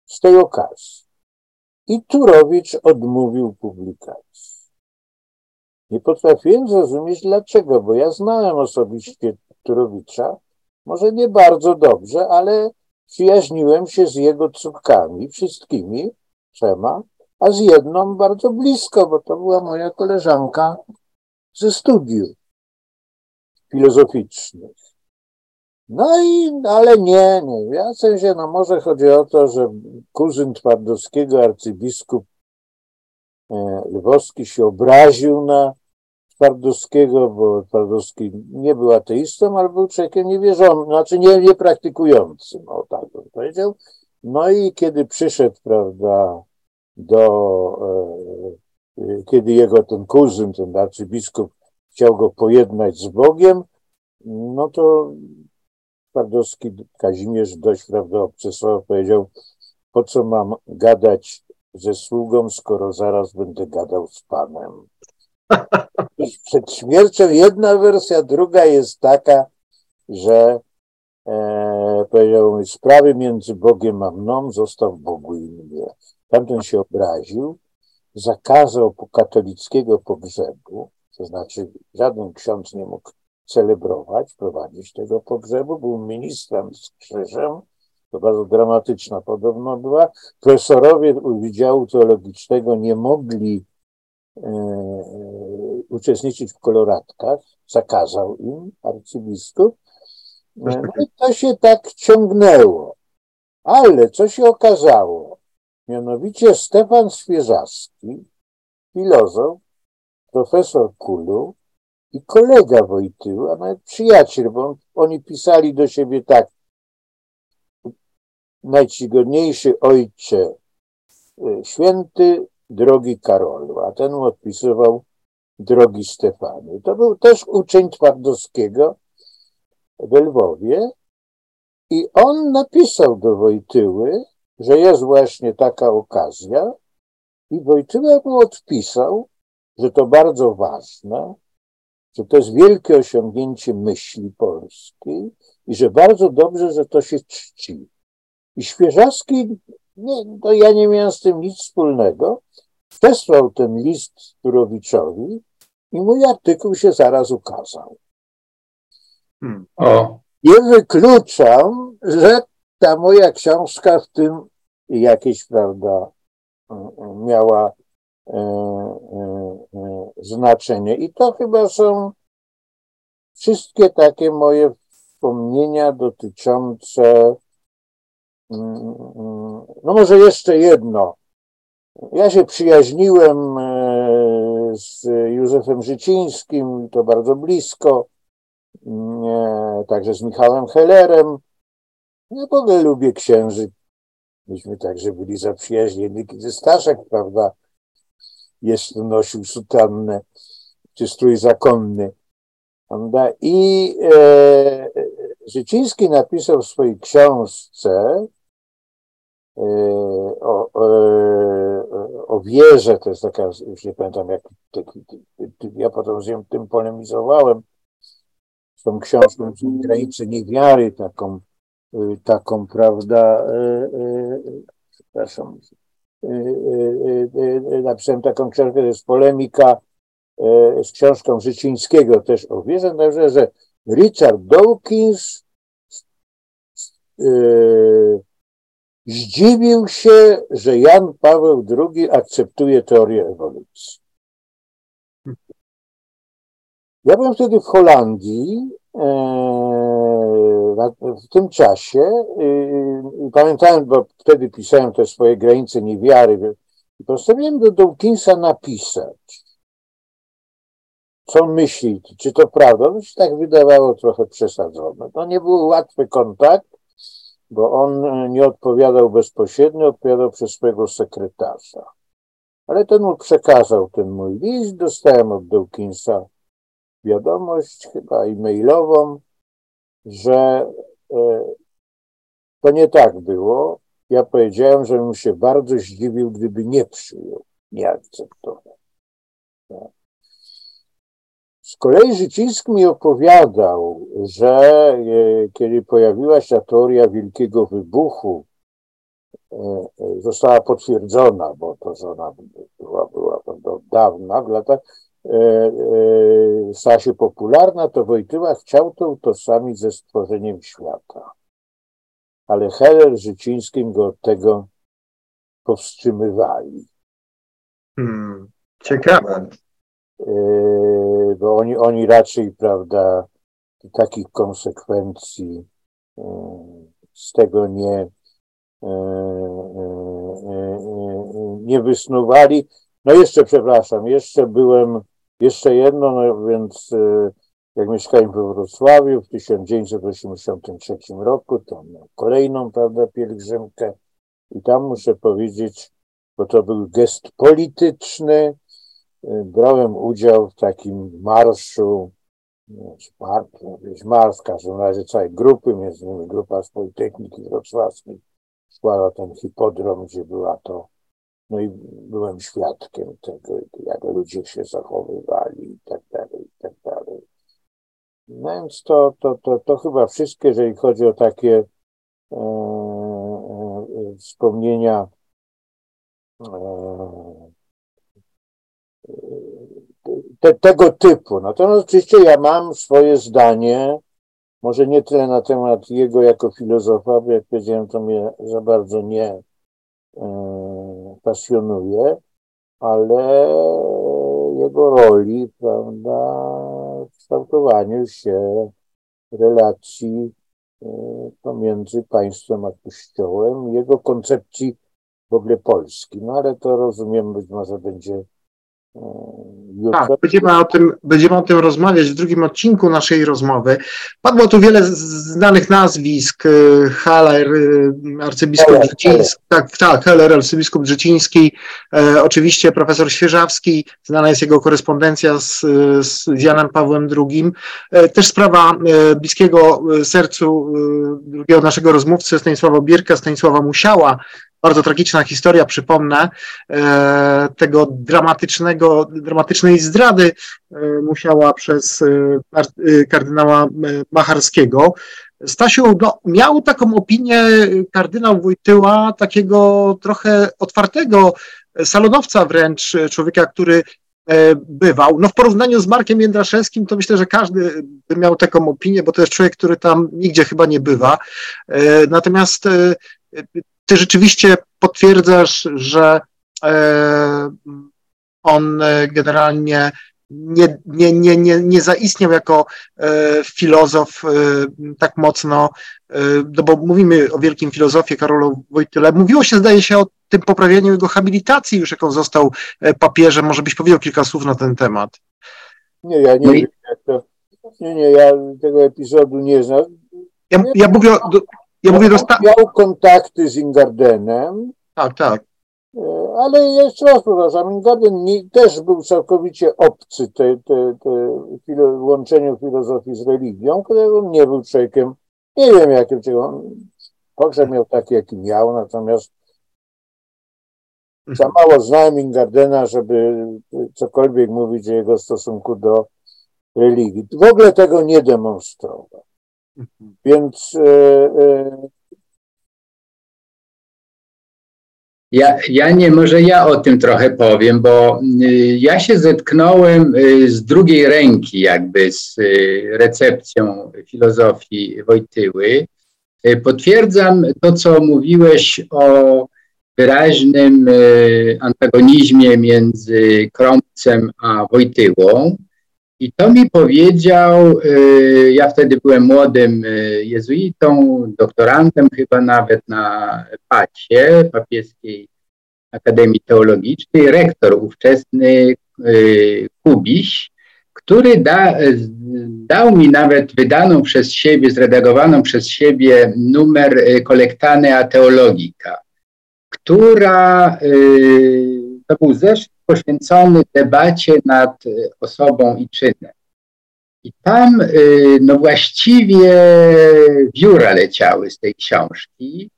z tej okazji. I Turowicz odmówił publikacji. Nie potrafiłem zrozumieć dlaczego, bo ja znałem osobiście Turowicza, może nie bardzo dobrze, ale przyjaźniłem się z jego córkami, wszystkimi, trzema, a z jedną bardzo blisko, bo to była moja koleżanka ze studiów filozoficznych. No i, ale nie, nie. Ja w sensie, no może chodzi o to, że kuzyn Twardowskiego, arcybiskup e, Lwowski się obraził na Twardowskiego, bo Twardowski nie był ateistą, ale był człowiekiem niewierzącym, znaczy nie, niepraktykującym, o tak bym powiedział. No i kiedy przyszedł, prawda, do, e, e, kiedy jego ten kuzyn, ten arcybiskup chciał go pojednać z Bogiem, no to Twardowski Kazimierz dość prawda obcesowo powiedział, po co mam gadać ze sługą, skoro zaraz będę gadał z Panem. Przed śmiercią jedna wersja, druga jest taka, że e, powiedział sprawy między Bogiem a mną zostaw Bogu i mnie. Tamten się obraził, zakazał katolickiego pogrzebu, to znaczy żaden ksiądz nie mógł celebrować, prowadzić tego pogrzebu, był ministrem z krzyżem, to bardzo dramatyczna podobno była. Profesorowie Wydziału Teologicznego nie mogli e, uczestniczyć w koloratkach, zakazał im arcybiskup. No i to się tak ciągnęło. Ale co się okazało? Mianowicie Stefan Świeżawski, filozof, profesor Kulu i kolega Wojtyły, a nawet przyjaciel, bo oni pisali do siebie tak, najczcigodniejszy ojcze e, święty, drogi Karolu, a ten mu odpisywał drogi Stefany. To był też uczeń Twardowskiego w Lwowie i on napisał do Wojtyły, że jest właśnie taka okazja i Wojtyła mu odpisał, że to bardzo ważne, że to jest wielkie osiągnięcie myśli polskiej i że bardzo dobrze, że to się czci. I Świeżawski, nie, to ja nie miałem z tym nic wspólnego, przesłał ten list Turowiczowi i mój artykuł się zaraz ukazał. Hmm. O. Nie wykluczam, że ta moja książka w tym jakieś, prawda, miała e, e, e, znaczenie. I to chyba są wszystkie takie moje wspomnienia dotyczące. No, może jeszcze jedno. Ja się przyjaźniłem z Józefem Życińskim, to bardzo blisko, także z Michałem Hellerem. Ja w ogóle lubię księży Myśmy także byli zaprzyjaźnieni, kiedy Staszek, prawda, jeszcze nosił sutannę, czy strój zakonny. Prawda? I e, Życiński napisał w swojej książce e, o, e, o wierze, to jest taka, już nie pamiętam jak, taki, ja potem z tym polemizowałem, z tą książką Granicy Niewiary, taką Y, taką, prawda, przepraszam, napisałem taką książkę, to jest polemika z książką Życińskiego też o wierze, także, że Richard Dawkins zdziwił się, że Jan Paweł II akceptuje teorię ewolucji. Ja byłem wtedy w Holandii, e, w tym czasie i pamiętałem, bo wtedy pisałem te swoje granice niewiary i postanowiłem do Dawkinsa napisać, co myśli, czy to prawda. To się tak wydawało trochę przesadzone. To nie był łatwy kontakt, bo on nie odpowiadał bezpośrednio, odpowiadał przez swojego sekretarza. Ale ten mu przekazał ten mój list, dostałem od Dawkinsa wiadomość, chyba e-mailową, że e, to nie tak było. Ja powiedziałem, że bym się bardzo zdziwił, gdyby nie przyjął, nie akceptował. Tak. Z kolei Życiński mi opowiadał, że e, kiedy pojawiła się teoria wielkiego wybuchu, e, została potwierdzona, bo to, że ona była, była od dawna, w latach, E, e, stała się popularna, to Wojtyła chciał to utożsamić ze stworzeniem świata. Ale Heller Życińskim go od tego powstrzymywali. Hmm, ciekawe. E, bo oni, oni raczej, prawda, takich konsekwencji z tego nie, nie wysnuwali. No jeszcze, przepraszam, jeszcze byłem jeszcze jedno, no więc jak mieszkałem we Wrocławiu w 1983 roku, to kolejną, prawda, pielgrzymkę i tam muszę powiedzieć, bo to był gest polityczny, brałem udział w takim marszu, znaczy marsz, marsz, w każdym razie całej grupy, między innymi grupa z Politechniki Wrocławskiej składała ten hipodrom, gdzie była to no i byłem świadkiem tego, jak ludzie się zachowywali i tak dalej, i tak dalej. No więc to, to, to, to chyba wszystko, jeżeli chodzi o takie e, e, wspomnienia e, te, tego typu. Natomiast oczywiście ja mam swoje zdanie, może nie tyle na temat jego jako filozofa, bo jak powiedziałem, to mnie za bardzo nie, pasjonuje, ale jego roli, prawda, w kształtowaniu się relacji e, pomiędzy państwem a Kościołem, jego koncepcji w ogóle Polski. No ale to rozumiem, być może będzie tak, będziemy o, tym, będziemy o tym rozmawiać w drugim odcinku naszej rozmowy. Padło tu wiele znanych nazwisk. Y, Haller, y, arcybiskup Brzeziński, tak, tak, Heller, arcybiskup Brzeziński, e, oczywiście profesor Świeżawski, znana jest jego korespondencja z, z Janem Pawłem II. E, też sprawa e, bliskiego sercu e, drugiego naszego rozmówcy, Stanisława Bierka, Stanisława Musiała, bardzo tragiczna historia, przypomnę, e, tego dramatycznego, dramatycznej zdrady e, musiała przez e, kardynała Macharskiego. Stasiu no, miał taką opinię kardynał Wojtyła, takiego trochę otwartego salonowca wręcz, człowieka, który bywał. No w porównaniu z Markiem Jędraszewskim to myślę, że każdy by miał taką opinię, bo to jest człowiek, który tam nigdzie chyba nie bywa. Natomiast ty rzeczywiście potwierdzasz, że e, on generalnie nie, nie, nie, nie, nie zaistniał jako e, filozof e, tak mocno, no bo mówimy o wielkim filozofie Karolu Wojtyle. Mówiło się, zdaje się, o tym poprawianiu jego habilitacji, już jak on został papieżem. Może byś powiedział kilka słów na ten temat. Nie, ja nie no wiem, jak to. Nie, nie, ja tego epizodu nie znam. Ja, ja mówię o, ja mówię dosta- Miał kontakty z Ingardenem. Tak, tak. E, ale jeszcze raz przepraszam, Ingarden nie, też był całkowicie obcy te, te, te filo, łączeniu filozofii z religią, którego nie był człowiekiem, nie wiem jakim, czego on pogrzeb miał taki, jaki miał, natomiast za mało znałem Ingardena, żeby cokolwiek mówić o jego stosunku do religii. W ogóle tego nie demonstrował. Mhm. Więc e, e, Ja, ja nie, może ja o tym trochę powiem, bo y, ja się zetknąłem y, z drugiej ręki jakby z y, recepcją filozofii Wojtyły. Potwierdzam to, co mówiłeś o wyraźnym antagonizmie między Krąbcem a Wojtyłą. I to mi powiedział, ja wtedy byłem młodym jezuitą, doktorantem chyba nawet na Pacie, papieskiej Akademii Teologicznej, rektor ówczesny Kubiś, który da, dał mi nawet wydaną przez siebie, zredagowaną przez siebie numer kolektany Ateologika, która to był zeszyt poświęcony debacie nad osobą i czynem. I tam no właściwie wióra leciały z tej książki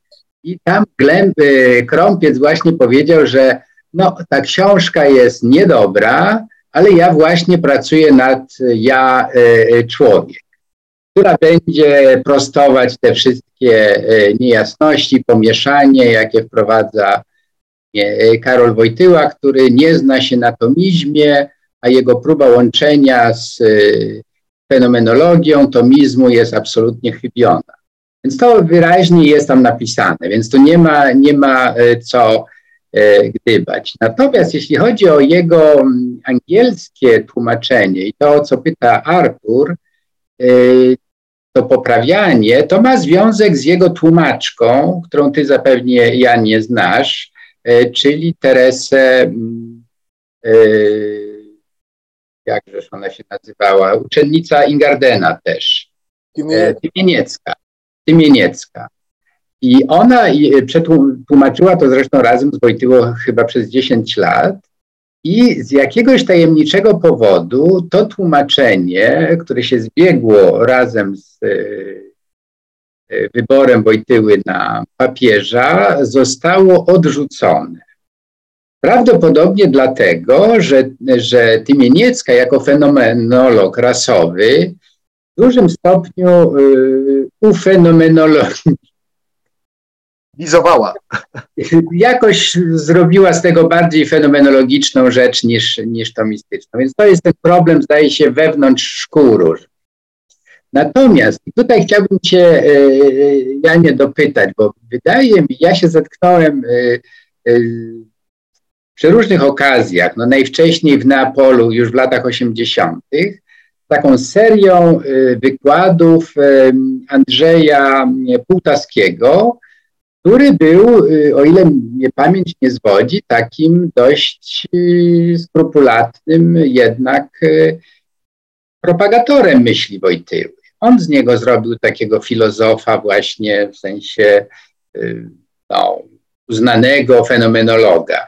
i tam Glęby, Krąpiec właśnie powiedział, że no, ta książka jest niedobra, ale ja właśnie pracuję nad ja człowiek, która będzie prostować te wszystkie niejasności, pomieszanie, jakie wprowadza Karol Wojtyła, który nie zna się na tomizmie, a jego próba łączenia z e, fenomenologią tomizmu jest absolutnie chybiona. Więc to wyraźnie jest tam napisane, więc tu nie ma, nie ma e, co e, gdybać. Natomiast jeśli chodzi o jego mm, angielskie tłumaczenie i to, o co pyta Artur, e, to poprawianie, to ma związek z jego tłumaczką, którą ty zapewnie, ja nie znasz, czyli Teresę, mm, jakżeż ona się nazywała, uczennica Ingardena też, Tymieniecka. Tymieniecka. I ona przetłumaczyła to zresztą razem z Wojtyło chyba przez 10 lat. I z jakiegoś tajemniczego powodu to tłumaczenie, które się zbiegło razem z e, e, wyborem Wojtyły na papieża, zostało odrzucone. Prawdopodobnie dlatego, że, że Tymieniecka jako fenomenolog rasowy w dużym stopniu y, ufenomenologizowała. Jakoś zrobiła z tego bardziej fenomenologiczną rzecz niż, niż tomistyczną. Więc to jest ten problem, zdaje się, wewnątrz szkół różnych. Natomiast tutaj chciałbym Cię, y, y, Janie, dopytać, bo wydaje mi, ja się zetknąłem przy różnych okazjach, no najwcześniej w Neapolu już w latach 80., taką serią wykładów Andrzeja Półtaskiego, który był, o ile mnie pamięć nie zwodzi, takim dość skrupulatnym jednak propagatorem myśli Wojtyły. On z niego zrobił takiego filozofa właśnie w sensie no, uznanego fenomenologa.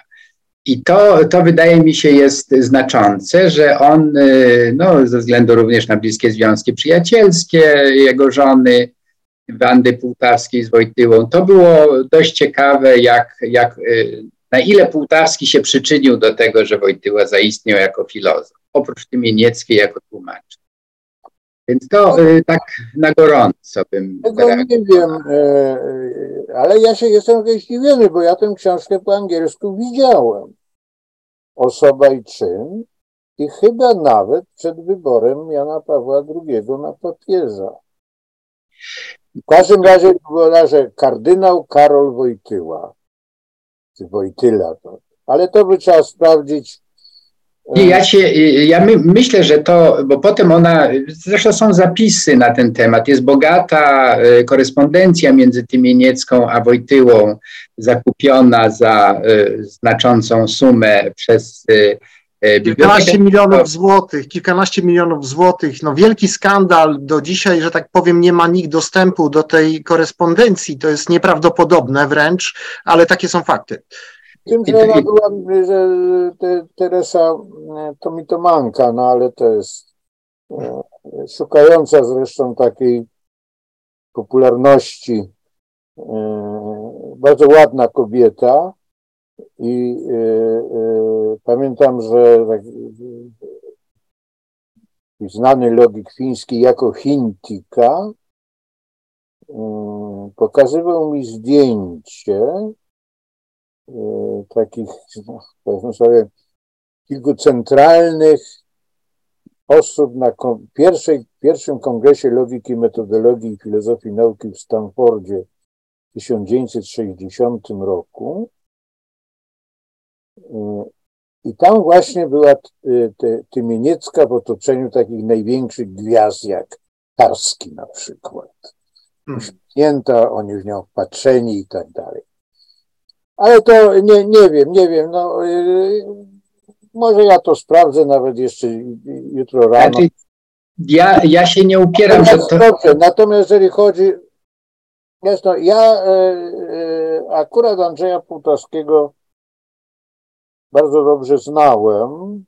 I to, to wydaje mi się jest znaczące, że on, y, no, ze względu również na bliskie związki przyjacielskie jego żony, Wandy Półtawskiej z Wojtyłą, to było dość ciekawe, jak, jak, y, na ile Półtawski się przyczynił do tego, że Wojtyła zaistniał jako filozof, oprócz Tymienieckiej jako tłumacz. Więc to y, tak na gorąco bym... Tego nie wiem, ale ja się jestem zdziwiony, bo ja tę książkę po angielsku widziałem osoba i czyn i chyba nawet przed wyborem Jana Pawła II na papieża. W każdym razie że kardynał Karol Wojtyła, czy Wojtyla, to, ale to by trzeba sprawdzić. Nie, ja się, ja my, myślę, że to, bo potem ona, zresztą są zapisy na ten temat, jest bogata e, korespondencja między Tymieniecką a Wojtyłą, zakupiona za y, znaczącą sumę przez y, Kilkanaście milionów złotych, kilkanaście milionów złotych. No wielki skandal do dzisiaj, że tak powiem, nie ma nikt dostępu do tej korespondencji. To jest nieprawdopodobne wręcz, ale takie są fakty. Tym, że ona była, że te, Teresa to mi to manka, no ale to jest szukająca zresztą takiej popularności bardzo ładna kobieta i pamiętam, że tak, znany logik fiński jako Hintika pokazywał mi zdjęcie takich, no, powiedzmy sobie, kilku centralnych osób na pierwszej, pierwszym kongresie logiki, metodologii i filozofii nauki w Stanfordzie w 1960 roku. I tam właśnie była Tymieniecka w otoczeniu takich największych gwiazd jak Tarski na przykład. Hmm. Uśmiechnięta, oni w nią wpatrzeni i tak dalej. Ale to nie, nie wiem, nie wiem. No, yy, może ja to sprawdzę nawet jeszcze jutro rano. Znaczy, ja, ja się nie upieram, że to... Dobrze, natomiast jeżeli chodzi... Jest no, ja yy, akurat Andrzeja Półtowskiego bardzo dobrze znałem.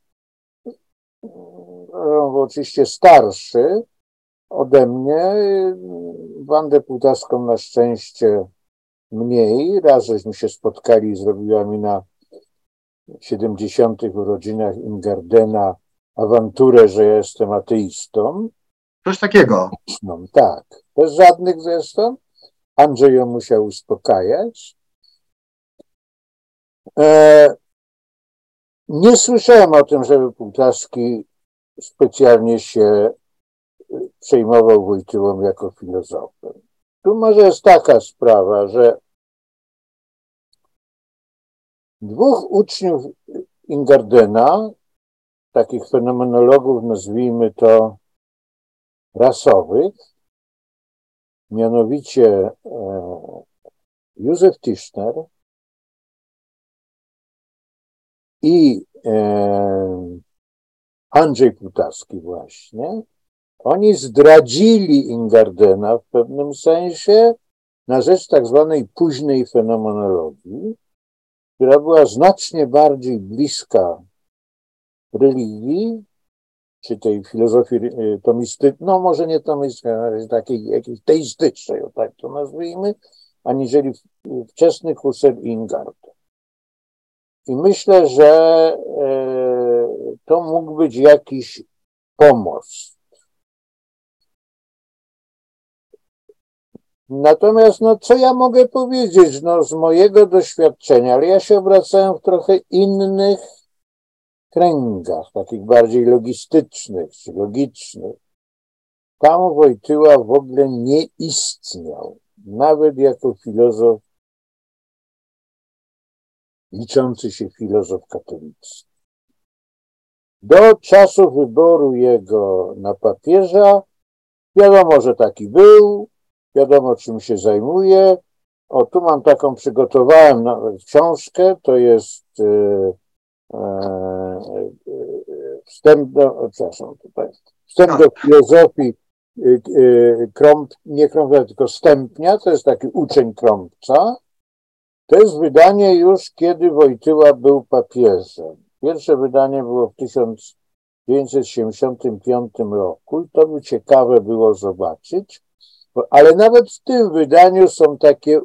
On był oczywiście starszy ode mnie. Wandę Półtowską na szczęście mniej. Raz żeśmy się spotkali i zrobiła mi na 70. urodzinach Ingardena awanturę, że ja jestem ateistą. Coś takiego. No, tak. Bez żadnych zresztą. Andrzej ją musiał uspokajać. E, nie słyszałem o tym, żeby Półtaski specjalnie się przejmował Wojtyłą jako filozofem. Tu może jest taka sprawa, że dwóch uczniów Ingardena, takich fenomenologów, nazwijmy to rasowych, mianowicie e, Józef Tischner i e, Andrzej Putaski właśnie, oni zdradzili Ingardena w pewnym sensie na rzecz tak zwanej późnej fenomenologii, która była znacznie bardziej bliska religii, czy tej filozofii y, tomistycznej, no może nie tomistycznej, ale takiej jakiejś teistycznej, tak to nazwijmy, aniżeli wczesny Husserl i Ingard. I myślę, że e, to mógł być jakiś pomoc Natomiast, no, co ja mogę powiedzieć, no, z mojego doświadczenia, ale ja się obracałem w trochę innych kręgach, takich bardziej logistycznych czy logicznych. Tam Wojtyła w ogóle nie istniał, nawet jako filozof, liczący się filozof katolicki. Do czasu wyboru jego na papieża wiadomo, że taki był, wiadomo czym się zajmuje. O, tu mam taką, przygotowałem nawet książkę, to jest e, e, e wstęp do, przepraszam, tutaj, wstęp do filozofii e, e, Krąb, nie Krąpca, tylko Stępnia, to jest taki uczeń Krąpca. To jest wydanie już, kiedy Wojtyła był papieżem. Pierwsze wydanie było w 1975 roku i to by ciekawe było zobaczyć. Ale nawet w tym wydaniu są takie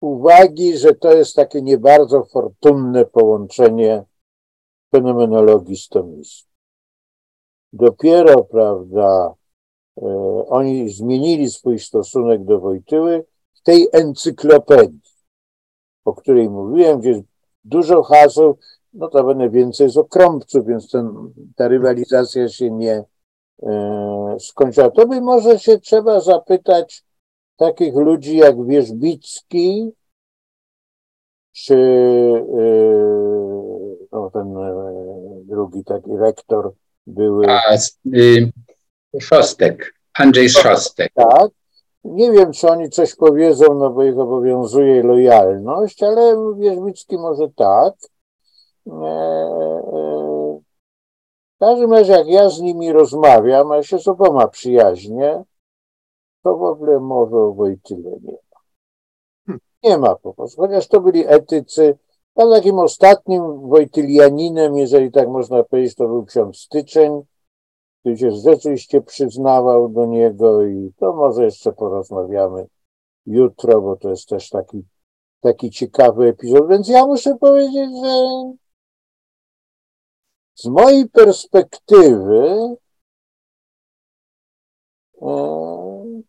uwagi, że to jest takie nie bardzo fortunne połączenie fenomenologii z tomizmu. Dopiero, prawda, e, oni zmienili swój stosunek do Wojtyły w tej encyklopedii, o której mówiłem, gdzie jest dużo haseł, no to będę więcej z okrąbców, więc ten, ta rywalizacja się nie, skończyła. To by może się trzeba zapytać takich ludzi jak Wierzbicki, czy e, no, ten e, drugi taki rektor były. A, y, Szostek, Andrzej Szostek. Tak. Nie wiem, czy oni coś powiedzą, no bo ich obowiązuje lojalność, ale Wierzbicki może tak. W każdym razie, jak ja z nimi rozmawiam, a się z oboma przyjaźnię, to w ogóle mowy o Wojtyle nie ma. Hmm. Nie ma po prostu. Chociaż to byli etycy. Tam takim ostatnim Wojtylianinem, jeżeli tak można powiedzieć, to był ksiądz Styczeń, który się rzeczywiście przyznawał do niego i to może jeszcze porozmawiamy jutro, bo to jest też taki, taki ciekawy epizod. Więc ja muszę powiedzieć, że z mojej perspektywy e,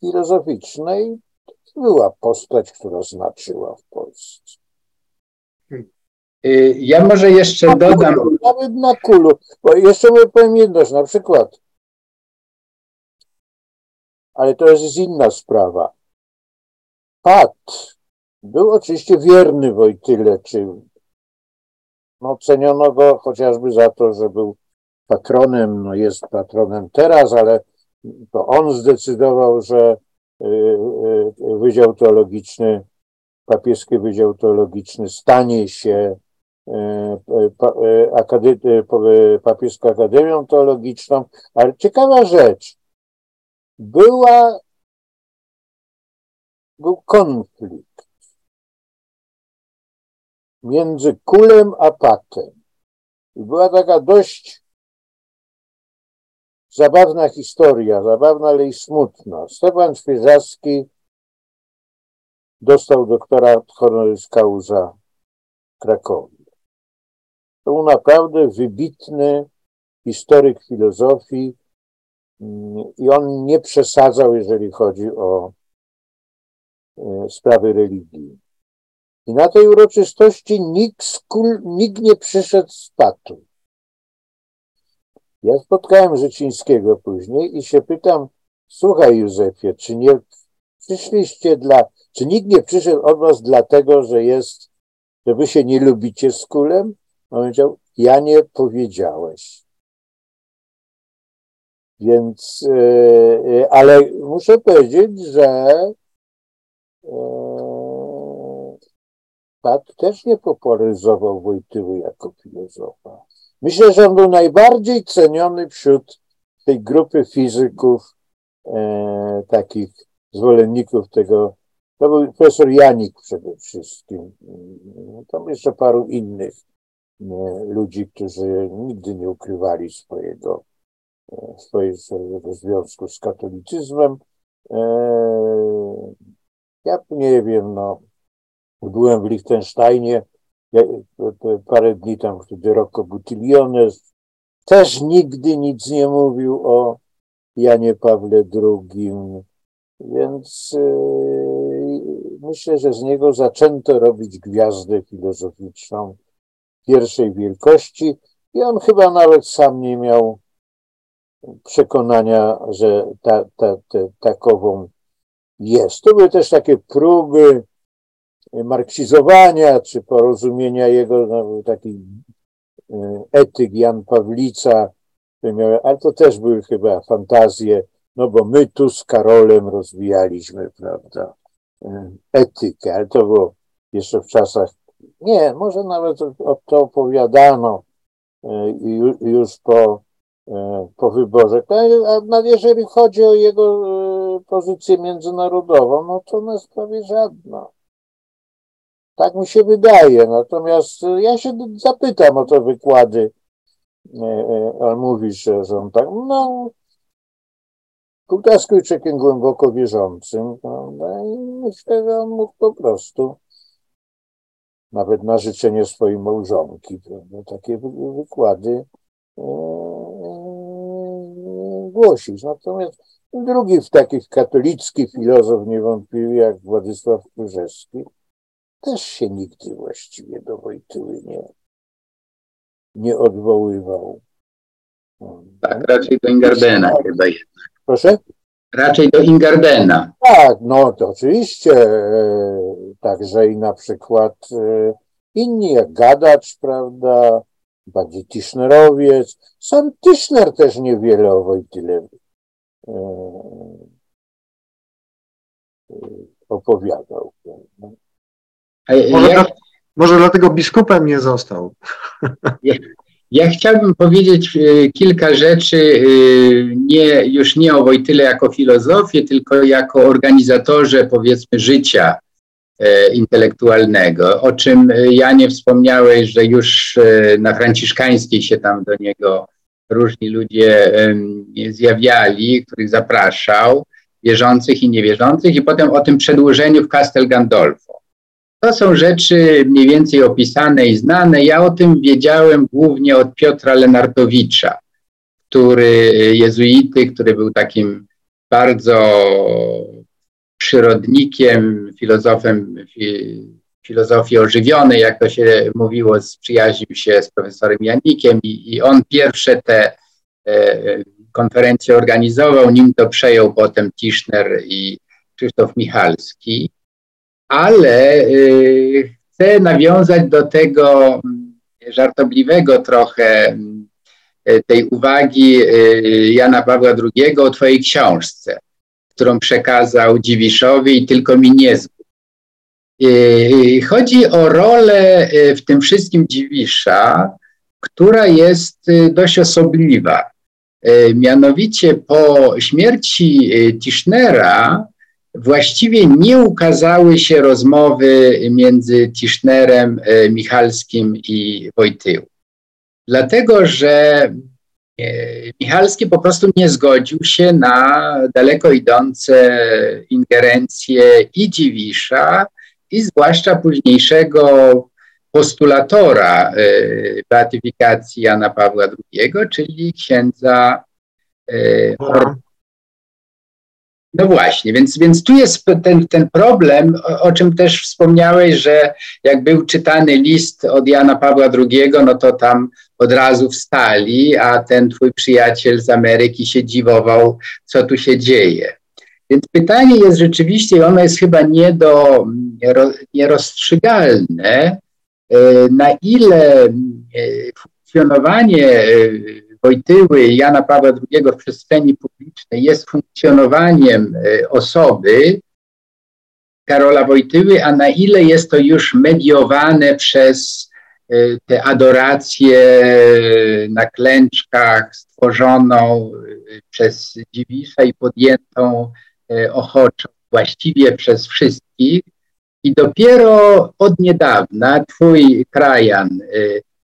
filozoficznej była postać, która znaczyła w Polsce. Y, ja może jeszcze na dodam. Kulu, nawet na kulu. Bo jeszcze powiem jedno, na przykład, ale to jest inna sprawa. Pat był oczywiście wierny Wojtyle, czy no, ceniono go chociażby za to, że był patronem, no jest patronem teraz, ale to on zdecydował, że y, y, Wydział Teologiczny, papieski Wydział Teologiczny stanie się y, papieską Akademią Teologiczną, ale ciekawa rzecz, była, był konflikt między kulem a patem. I była taka dość zabawna historia, zabawna, ale i smutna. Stefan Świeżacki dostał doktorat honoris causa w Krakowie. To był naprawdę wybitny historyk filozofii i on nie przesadzał, jeżeli chodzi o e, sprawy religii. I na tej uroczystości nikt, nikt nie przyszedł z patu. Ja spotkałem Rzecińskiego później i się pytam, słuchaj Józefie, czy nie przyszliście dla, czy nikt nie przyszedł od was dlatego, że jest, że wy się nie lubicie z kulem? On powiedział, ja nie powiedziałeś. Więc, yy, ale muszę powiedzieć, że yy, Pat też nie popularyzował Wojtyły jako filozofa. Myślę, że on był najbardziej ceniony wśród tej grupy fizyków, e, takich zwolenników tego. To był profesor Janik przede wszystkim. Tam jeszcze paru innych e, ludzi, którzy nigdy nie ukrywali swojego, e, swojego związku z katolicyzmem. E, ja nie wiem, no, byłem w Liechtensteinie, parę dni tam wtedy Rocco Buttiliones też nigdy nic nie mówił o Janie Pawle II, więc yy, myślę, że z niego zaczęto robić gwiazdę filozoficzną pierwszej wielkości. I on chyba nawet sam nie miał przekonania, że ta, ta, ta, takową jest. To były też takie próby marksizowania, czy porozumienia jego, no, taki e, etyk Jan Pawlica, ale to też były chyba fantazje, no bo my tu z Karolem rozwijaliśmy, prawda, e, etykę, ale to było jeszcze w czasach, nie, może nawet o to opowiadano e, już po, po wyborze. A jeżeli chodzi o jego pozycję międzynarodową, no to na sprawie żadna. Tak mi się wydaje. Natomiast e, ja się zapytam o te wykłady. E, e, on mówi, że, on tak, no, człowiekiem głęboko wierzącym, prawda? I myślę, że on mógł po prostu nawet na życzenie swojej małżonki, prawda? takie wykłady głosić. Natomiast drugi w takich katolicki filozof niewątpliwie jak Władysław Kurzewski, też się nigdy właściwie do Wojtyły nie, nie odwoływał. Tak, raczej do Ingardena chyba jednak. Proszę? Raczej do Ingardena. Tak, no to oczywiście. E, także i na przykład e, inni jak Gadacz, prawda, bardziej Tischnerowiec. Sam Tischner też niewiele o Wojtyle e, opowiadał. Może, ja, może dlatego biskupem nie został. Ja, ja chciałbym powiedzieć y, kilka rzeczy, y, nie, już nie o Wojtyle jako filozofię, tylko jako organizatorze, powiedzmy, życia y, intelektualnego, o czym Janie wspomniałeś, że już na franciszkańskiej się tam do niego różni ludzie zjawiali, których zapraszał, wierzących i niewierzących, i potem o tym przedłużeniu w Castel Gandolfo. To są rzeczy mniej więcej opisane i znane. Ja o tym wiedziałem głównie od Piotra Lenartowicza, który jezuity, który był takim bardzo przyrodnikiem, filozofem filozofii ożywionej, jak to się mówiło, sprzyjaźnił się z profesorem Janikiem i, i on pierwsze te e, konferencje organizował, nim to przejął potem Tischner i Krzysztof Michalski, ale y, chcę nawiązać do tego mm, żartobliwego trochę mm, tej uwagi y, Jana Pawła II o Twojej książce, którą przekazał Dziwiszowi i tylko mi nie. Y, chodzi o rolę w tym wszystkim Dziwisza, która jest dość osobliwa. Mianowicie po śmierci Tischnera właściwie nie ukazały się rozmowy między Tischnerem, e, Michalskim i Wojtył. Dlatego, że e, Michalski po prostu nie zgodził się na daleko idące ingerencje i Dziwisza, i zwłaszcza późniejszego postulatora e, beatyfikacji Jana Pawła II, czyli księdza Or no właśnie, więc, więc tu jest ten, ten problem, o, o, czym też wspomniałeś, że jak był czytany list od Jana Pawła II, no to tam od razu wstali, a ten twój przyjaciel z Ameryki się dziwował, co tu się dzieje. Więc pytanie jest rzeczywiście, ono jest chyba nie do, nierozstrzygalne, e, na ile e, funkcjonowanie e, Wojtyły Jana Pawła II w przestrzeni publicznej jest funkcjonowaniem e, osoby Karola Wojtyły, a na ile jest to już mediowane przez e, tę adorację na klęczkach stworzoną przez Dziwisza i podjętą ochoczo właściwie przez wszystkich. I dopiero od niedawna twój krajan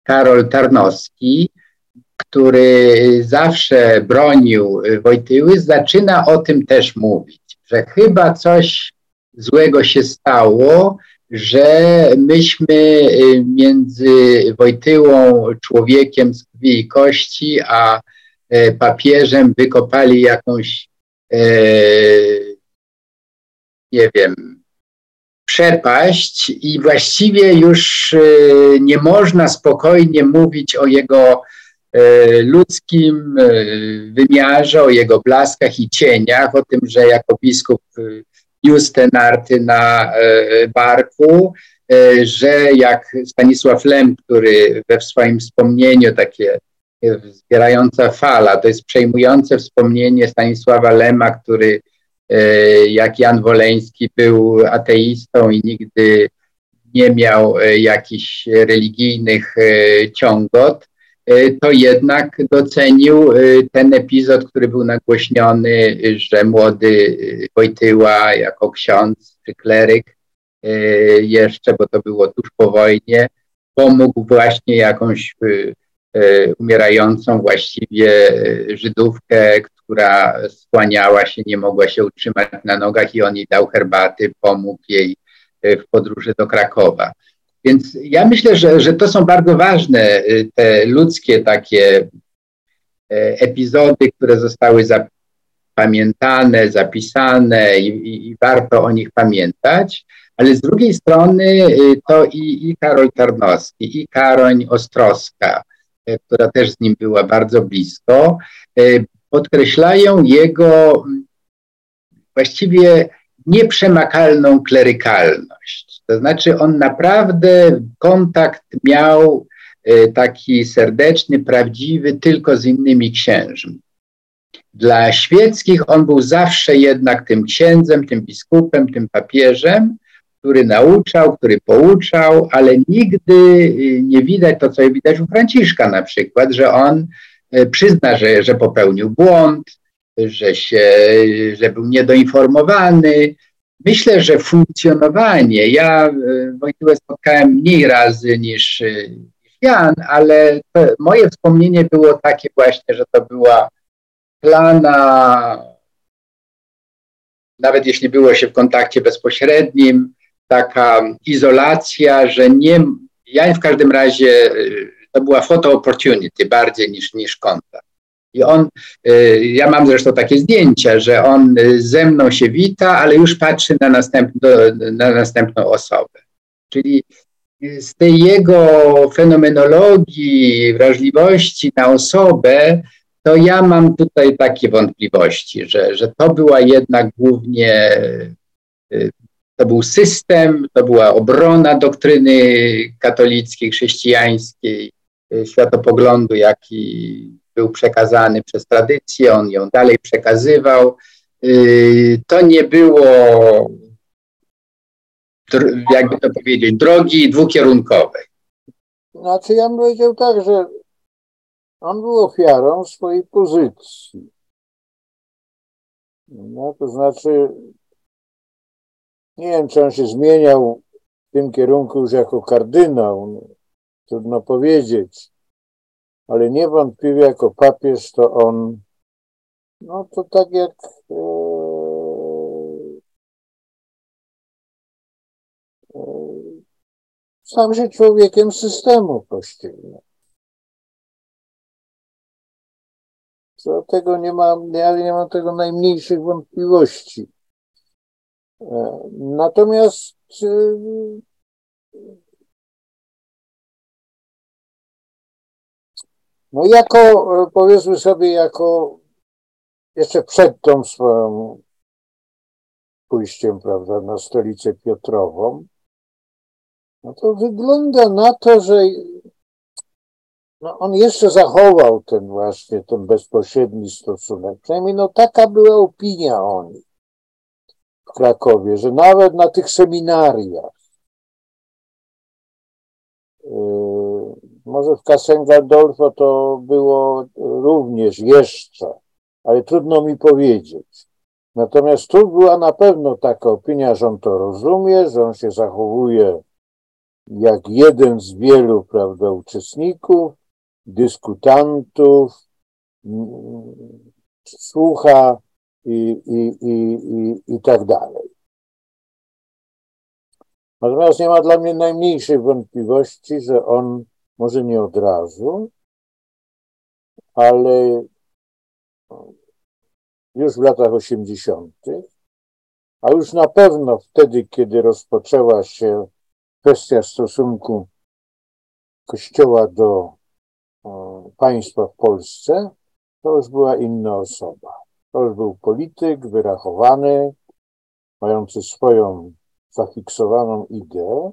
Karol Tarnowski który zawsze bronił Wojtyły, zaczyna o tym też mówić, że chyba coś złego się stało, że myśmy y, między Wojtyłą, człowiekiem z krwi i kości, a y, papieżem wykopali jakąś, y, nie wiem, przepaść i właściwie już nie można spokojnie mówić o jego ludzkim e, wymiarze, o jego blaskach i cieniach, o tym, że jako biskup e, niósł te narty na barku, że jak Stanisław Lem, który we swoim wspomnieniu takie zbierająca fala, to jest przejmujące wspomnienie Stanisława Lema, który jak Jan Woleński był ateistą i nigdy nie miał jakichś religijnych ciągot, E, to jednak docenił e, ten epizod, który był nagłośniony, że młody Wojtyła jako ksiądz czy kleryk e, jeszcze, bo to było tuż po wojnie, pomógł właśnie jakąś umierającą właściwie Żydówkę, która skłaniała się, nie mogła się utrzymać na nogach i on jej dał herbaty, pomógł jej w podróży do Krakowa. Więc ja myślę, że, że to są bardzo ważne y, te ludzkie takie e, epizody, które zostały zapamiętane, zapisane i, i, i warto o nich pamiętać. Ale z drugiej strony y, to i, i Karol Tarnowski, i Karoń Ostrowska, e, która też z nim była bardzo blisko, e, podkreślają jego właściwie nieprzemakalną klerykalność. To znaczy on naprawdę kontakt miał e, taki serdeczny, prawdziwy tylko z innymi księżmi. Dla świeckich on był zawsze jednak tym księdzem, tym biskupem, tym papieżem, który nauczał, który pouczał, ale nigdy e, nie widać to, co widać u Franciszka na przykład, że on e, przyzna, że, że popełnił błąd, że, się, że był niedoinformowany, Myślę, że funkcjonowanie, ja e, Wojtyłę spotkałem mniej razy niż, e, Jan, ale moje wspomnienie było takie właśnie, że to była plana, nawet jeśli było się w kontakcie bezpośrednim, taka izolacja, że nie, ja w każdym razie, e, to była photo opportunity bardziej niż, niż kontakt. I on, y, ja mam zresztą takie zdjęcia, że on y, ze mną się wita, ale już patrzy na, następ, na następną osobę. Czyli z tej jego fenomenologii, wrażliwości na osobę, to ja mam tutaj takie wątpliwości, że, że to była jednak głównie, to był system, to była obrona doktryny katolickiej, chrześcijańskiej, światopoglądu, jaki był przekazany przez tradycję, on ją dalej przekazywał. Y, to nie było, jakby to powiedzieć, drogi dwukierunkowej. Znaczy, ja bym powiedział tak, że on był ofiarą swojej pozycji. No, to znaczy, nie wiem, czy on się zmieniał w tym kierunku już jako kardynał, no, trudno powiedzieć, ale niewątpliwie jako papież to on, no to tak jak e, e, się człowiekiem systemu kościelnego. Co tego nie mam, ja nie mam tego najmniejszych wątpliwości. E, natomiast no jako, e, powiedzmy sobie, jako jeszcze przed tą swoją pójściem, prawda, na stolicę Piotrową, no to wygląda na to, że no on jeszcze zachował ten właśnie, ten bezpośredni stosunek. Przynajmniej no taka była opinia o nim w Krakowie, że nawet na tych seminariach, yy, może w Gandolfo to było również jeszcze, ale trudno mi powiedzieć. Natomiast tu była na pewno taka opinia, że on to rozumie, że on się zachowuje jak jeden z wielu prawda, uczestników, dyskutantów, słucha i, i, i, i, i tak dalej. Natomiast nie ma dla mnie najmniejszej wątpliwości, że on może nie od razu, ale już w latach 80., a już na pewno wtedy, kiedy rozpoczęła się kwestia stosunku Kościoła do państwa w Polsce, to już była inna osoba. To już był polityk wyrachowany, mający swoją zafiksowaną ideę.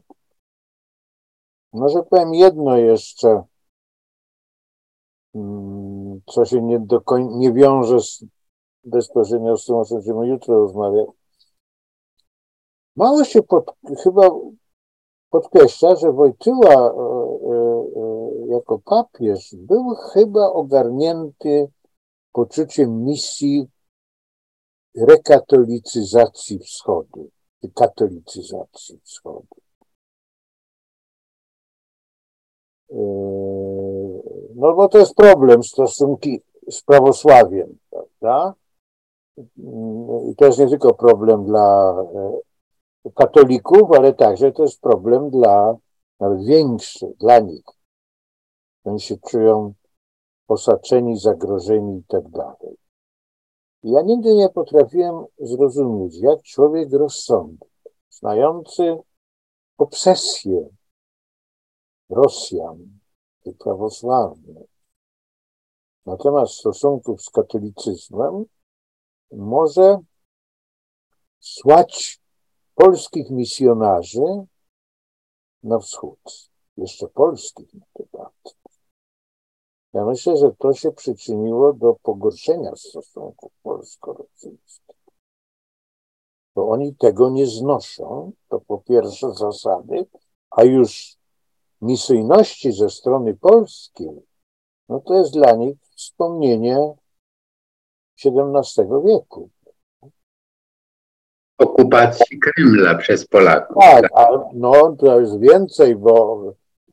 Może powiem jedno jeszcze, mm, co się nie, do koń, nie wiąże z, bezpośrednio z tym, o czym będziemy jutro rozmawiać. Mało się pod, chyba podkreśla, że Wojtyła e, e, e, jako papież był chyba ogarnięty poczuciem misji rekatolicyzacji wschodu, katolicyzacji wschodu. No bo to jest problem stosunki z prawosławiem, prawda? I to jest nie tylko problem dla katolików, ale także to jest problem dla, nawet większy, dla nich. Oni się czują osaczeni, zagrożeni i tak dalej. Ja nigdy nie potrafiłem zrozumieć, jak człowiek rozsądny, znający obsesję Rosjan i prawosławnych na temat stosunków z katolicyzmem, może słać polskich misjonarzy na wschód. Jeszcze polskich na temat. Ja myślę, że to się przyczyniło do pogorszenia stosunków polsko-rosyjskich. Bo oni tego nie znoszą, to po pierwsze zasady, a już misyjności ze strony polskiej, no to jest dla nich wspomnienie XVII wieku okupacji Kremla przez Polaków. Tak, a no to jest więcej, bo...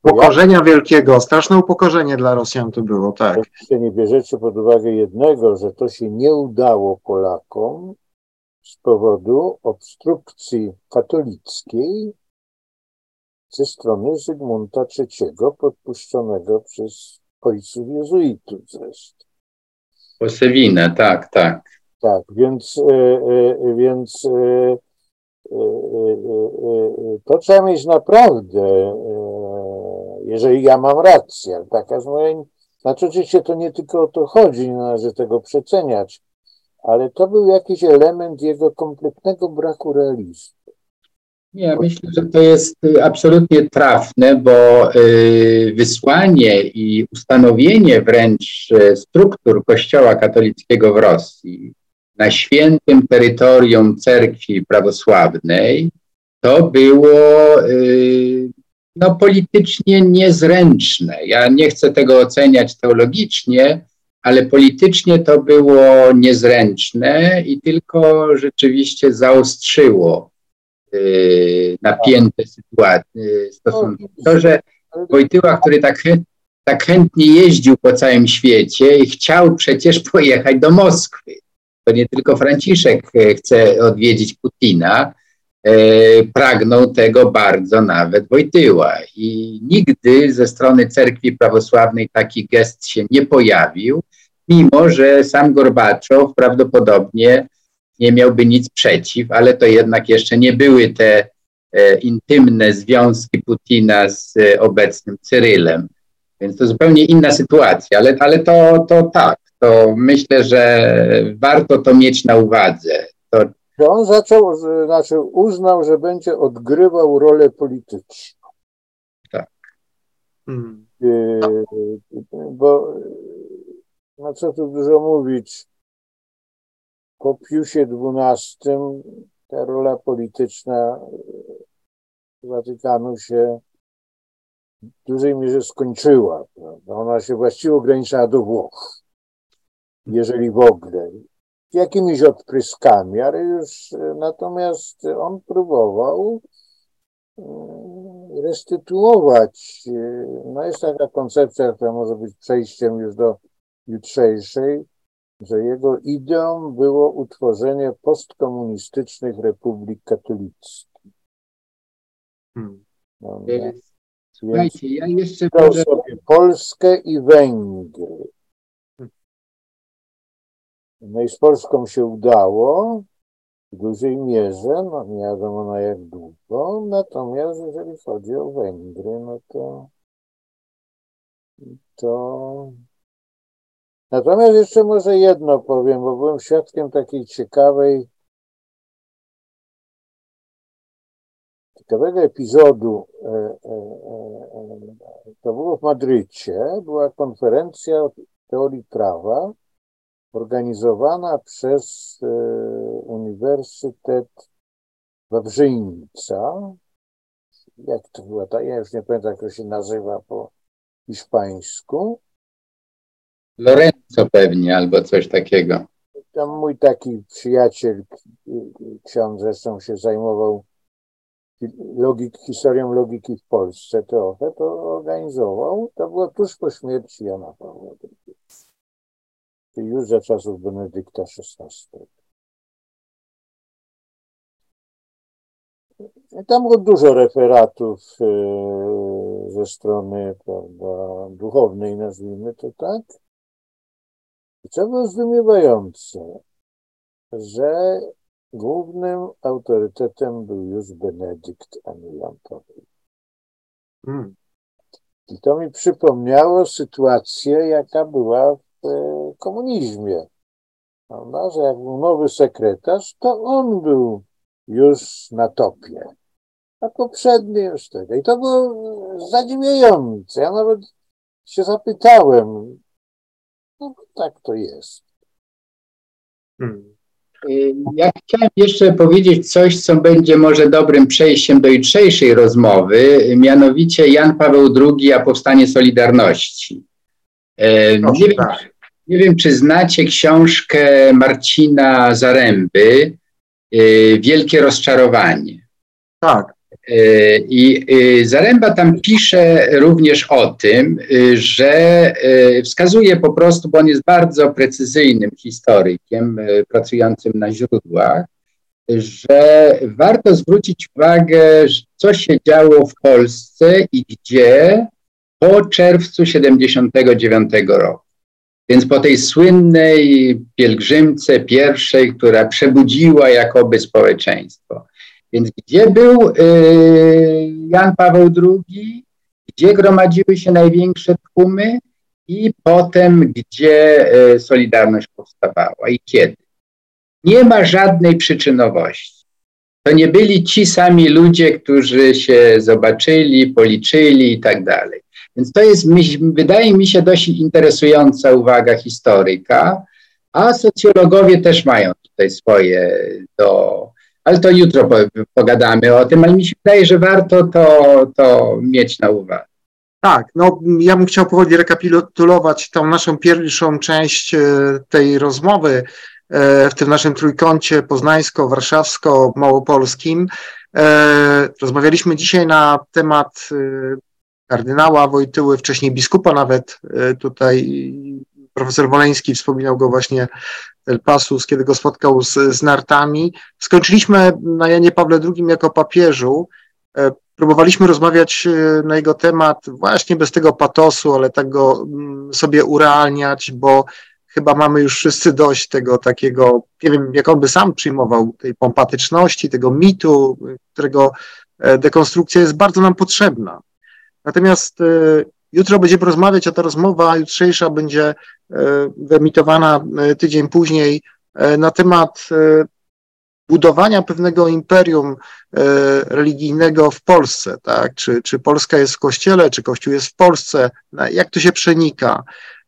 Upokorzenia ja, wielkiego, straszne upokorzenie dla Rosjan to było, tak. Jeśli nie bierzecie pod uwagę jednego, że to się nie udało Polakom z powodu obstrukcji katolickiej ze strony Zygmunta III, podpuszczonego przez ojców jezuitów zresztą. Posewinę, tak, tak. Tak, więc, e, e, więc e, to trzeba mieć naprawdę, jeżeli ja mam rację, taka z mojej, znaczy oczywiście to nie tylko o to chodzi, nie należy tego przeceniać, ale to był jakiś element jego kompletnego braku realizmu. Nie, myślę, że to jest y, absolutnie trafne, bo y, wysłanie i ustanowienie wręcz y, struktur Kościoła katolickiego w Rosji na świętym terytorium cerkwi prawosławnej to było no, politycznie niezręczne. Ja nie chcę tego oceniać teologicznie, ale politycznie to było niezręczne i tylko rzeczywiście zaostrzyło napięte sytuacje, stosunki. To, że Wojtyła, który tak, tak chętnie jeździł po całym świecie i chciał przecież pojechać do Moskwy. To nie tylko Franciszek e, chce odwiedzić Putina, e, pragnął tego bardzo nawet Wojtyła. I nigdy ze strony cerkwi prawosławnej taki gest się nie pojawił mimo że sam Gorbaczow prawdopodobnie nie miałby nic przeciw, ale to jednak jeszcze nie były te e, intymne związki Putina z e, obecnym Cyrylem. Więc to zupełnie inna sytuacja, ale, ale to, to tak, to myślę, że warto to mieć na uwadze. To... On zaczął, znaczy uznał, że będzie odgrywał rolę polityczną. Tak. Hmm. Bo no co tu dużo mówić, po Piusie XII ta rola polityczna Watykanu się w dużej mierze skończyła. Prawda? Ona się właściwie ograniczała do Włoch, jeżeli w ogóle. Jakimiś odpryskami, ale już natomiast on próbował mm, restytuować. No jest taka koncepcja, która może być przejściem już do jutrzejszej, że jego ideą było utworzenie postkomunistycznych republik katolickich. Hmm. No, Słuchajcie, ja jeszcze może... sobie Polskę i Węgry. No i z Polską się udało w dużej mierze, no nie wiadomo na jak długo, natomiast jeżeli chodzi o Węgry, no to to Natomiast jeszcze może jedno powiem, bo byłem świadkiem takiej ciekawej, ciekawego epizodu. E, e, e, to było w Madrycie, była konferencja teorii prawa organizowana przez Uniwersytet Wawrzyńca. Jak to była ta, ja już nie pamiętam, jak to się nazywa po hiszpańsku. Lorenzo pewnie, albo coś takiego. Tam mój taki przyjaciel, ksiądz zresztą się zajmował logik, historią logiki w Polsce trochę, to organizował. To było tuż po śmierci Jana Pawła II. Czyli już za czasów Benedykta XVI. Tam było dużo referatów e, ze strony prawda, duchownej, nazwijmy to tak. I co było zdumiewające, że głównym autorytetem był już Benedykt, a nie Jan Paweł. Hmm. I to mi przypomniało sytuację, jaka była w e, komunizmie. Prawda? Że jak był nowy sekretarz, to on był już na topie. A poprzedni już tego. I to było zadziwiające. Ja nawet się zapytałem, no tak to jest. Hmm. Y, ja chciałem jeszcze powiedzieć coś, co będzie może dobrym przejściem do jutrzejszej rozmowy, mianowicie Jan Paweł II, a powstanie Solidarności. E, nie wiem, tak. nie wiem, czy znacie książkę Marcina Zaręby, y, Wielkie rozczarowanie. Tak. E, I e, Zaręba tam pisze również o tym, e, że wskazuje po prostu, bo on jest bardzo precyzyjnym historykiem pracującym na źródłach, że warto zwrócić uwagę, co się działo w Polsce i gdzie po czerwcu 79 roku. Więc po tej słynnej pielgrzymce pierwszej, która przebudziła jakoby społeczeństwo. Więc gdzie był Jan Paweł II, gdzie gromadziły się największe tłumy i potem gdzie Solidarność powstawała i kiedy? Nie ma żadnej przyczynowości. To nie byli ci sami ludzie, którzy się zobaczyli, policzyli i tak dalej. Więc to jest, wydaje mi się, dość interesująca uwaga historyka, a socjologowie też mają tutaj swoje do. Ale to jutro pogadamy o tym, ale mi się wydaje, że warto to, to mieć na uwadze. Tak, no ja bym chciał powoli rekapitulować tą naszą pierwszą część e, tej rozmowy e, w tym naszym trójkącie poznańsko-warszawsko-małopolskim. E, rozmawialiśmy dzisiaj na temat kardynała Wojtyły, wcześniej biskupa nawet, tutaj profesor Woleński wspominał go właśnie El Pasus, kiedy go spotkał z, z nartami. Skończyliśmy na Janie Pawle II jako papieżu. E, próbowaliśmy rozmawiać e, na jego temat właśnie bez tego patosu, ale tak go mm, sobie urealniać, bo chyba mamy już wszyscy dość tego takiego, nie wiem, jak on by sam przyjmował, tej pompatyczności, tego mitu, którego dekonstrukcja jest bardzo nam potrzebna. Natomiast e, jutro będziemy rozmawiać, a ta rozmowa jutrzejsza będzie e, wyemitowana e, tydzień później na temat budowania pewnego imperium religijnego w Polsce, tak? Czy, czy Polska jest w kościele, czy Kościół jest w Polsce, jak to się przenika.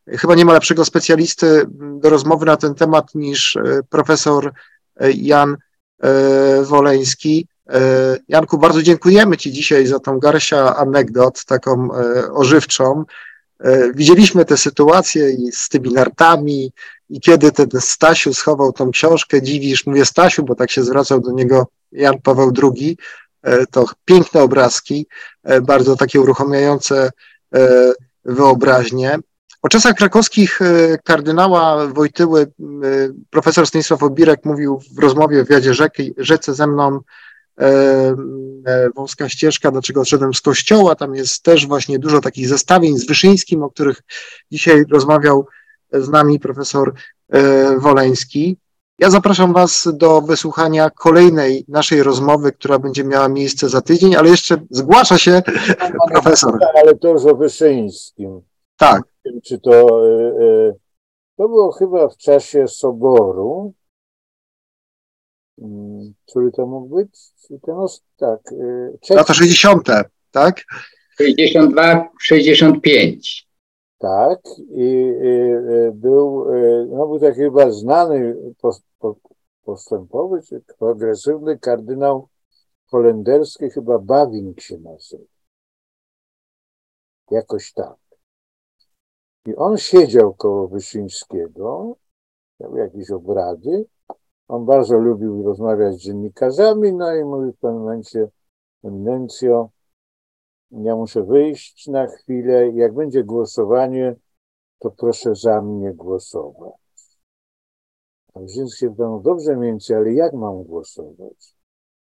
Chyba nie ma lepszego specjalisty do rozmowy na ten temat niż profesor Jan Woleński. E, Janku, bardzo dziękujemy Ci dzisiaj za tą garsia anegdot, taką e, ożywczą. E, widzieliśmy tę sytuację i z tymi nartami i kiedy ten Stasiu schował tą książkę, dziwisz, mówię Stasiu, bo tak się zwracał do niego Jan Paweł II, to piękne obrazki, bardzo takie uruchamiające wyobraźnię. O czasach krakowskich kardynała Wojtyły profesor Stanisław Obirek mówił w rozmowie w Jadzie Rzeki, Rzece ze mną, wąska ścieżka, dlaczego odszedłem z kościoła. Tam jest też właśnie dużo takich zestawień z Wyszyńskim, o których dzisiaj rozmawiał z nami profesor e, Woleński. Ja zapraszam Was do wysłuchania kolejnej naszej rozmowy, która będzie miała miejsce za tydzień, ale jeszcze zgłasza się profesor. Ale to już o Wyszyńskim. Tak. Czy to, to było chyba w czasie Soboru, który to mógł być? ten, tak. Czech... Lata 60., tak? 62, 65. Tak, i, i był, no był taki chyba znany postępowy, czy progresywny kardynał holenderski, chyba Bawing się nazywa. Jakoś tak. I on siedział koło Wyszyńskiego, miał jakieś obrady on bardzo lubił rozmawiać z dziennikarzami, no i mówił w pewnym momencie, eminencjo, ja muszę wyjść na chwilę, jak będzie głosowanie, to proszę za mnie głosować. A więc się no dobrze mięcie, ale jak mam głosować?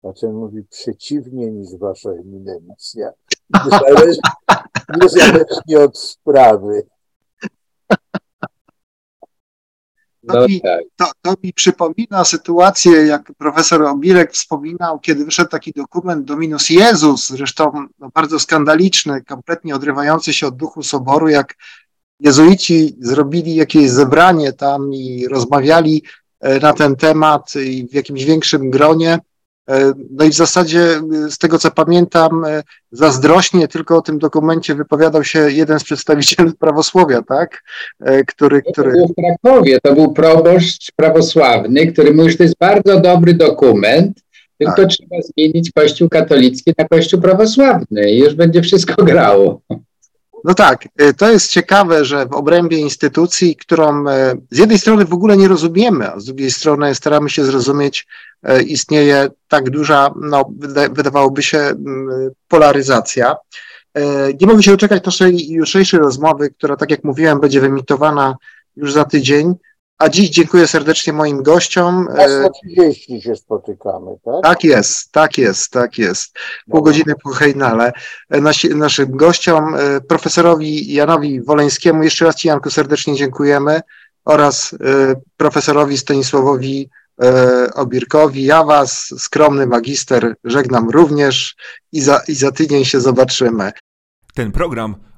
A ten mówi przeciwnie niż wasza eminencja. Niezależnie, niezależnie od sprawy. To, mi, tak. to, to, mi przypomina sytuację, jak profesor Obirek wspominał, kiedy wyszedł taki dokument Dominus Jezus, zresztą no, bardzo skandaliczny, kompletnie odrywający się od duchu soboru, jak jezuici zrobili jakieś zebranie tam i rozmawiali e, na ten temat i w jakimś większym gronie no i w zasadzie e, z tego co pamiętam, e, zazdrośnie tylko o tym dokumencie wypowiadał się jeden z przedstawicieli prawosławia, tak? Który, który... To był w Krakowie, to był proboszcz prawosławny, który mówił, że to jest bardzo dobry dokument, tylko tak. trzeba zmienić Kościół katolicki na Kościół prawosławny i już będzie wszystko grało. No tak, to jest ciekawe, że w obrębie instytucji, którą z jednej strony w ogóle nie rozumiemy, a z drugiej strony staramy się zrozumieć E, istnieje tak duża, no, wydawałoby się, polaryzacja. E, nie mogę się doczekać naszej jutrzejszej rozmowy, która, tak jak mówiłem, będzie wyemitowana już za tydzień. A dziś dziękuję serdecznie moim gościom. Na 30 się spotykamy, tak? Tak jest, tak jest, tak jest. Pół godziny po hejnale. E, nasi, naszym gościom, profesorowi Janowi Woleńskiemu, jeszcze raz Ci Janku serdecznie dziękujemy oraz profesorowi Stanisławowi e, Obirkowi. Ja Was, skromny magister, żegnam również i za, i za tydzień się zobaczymy. Ten program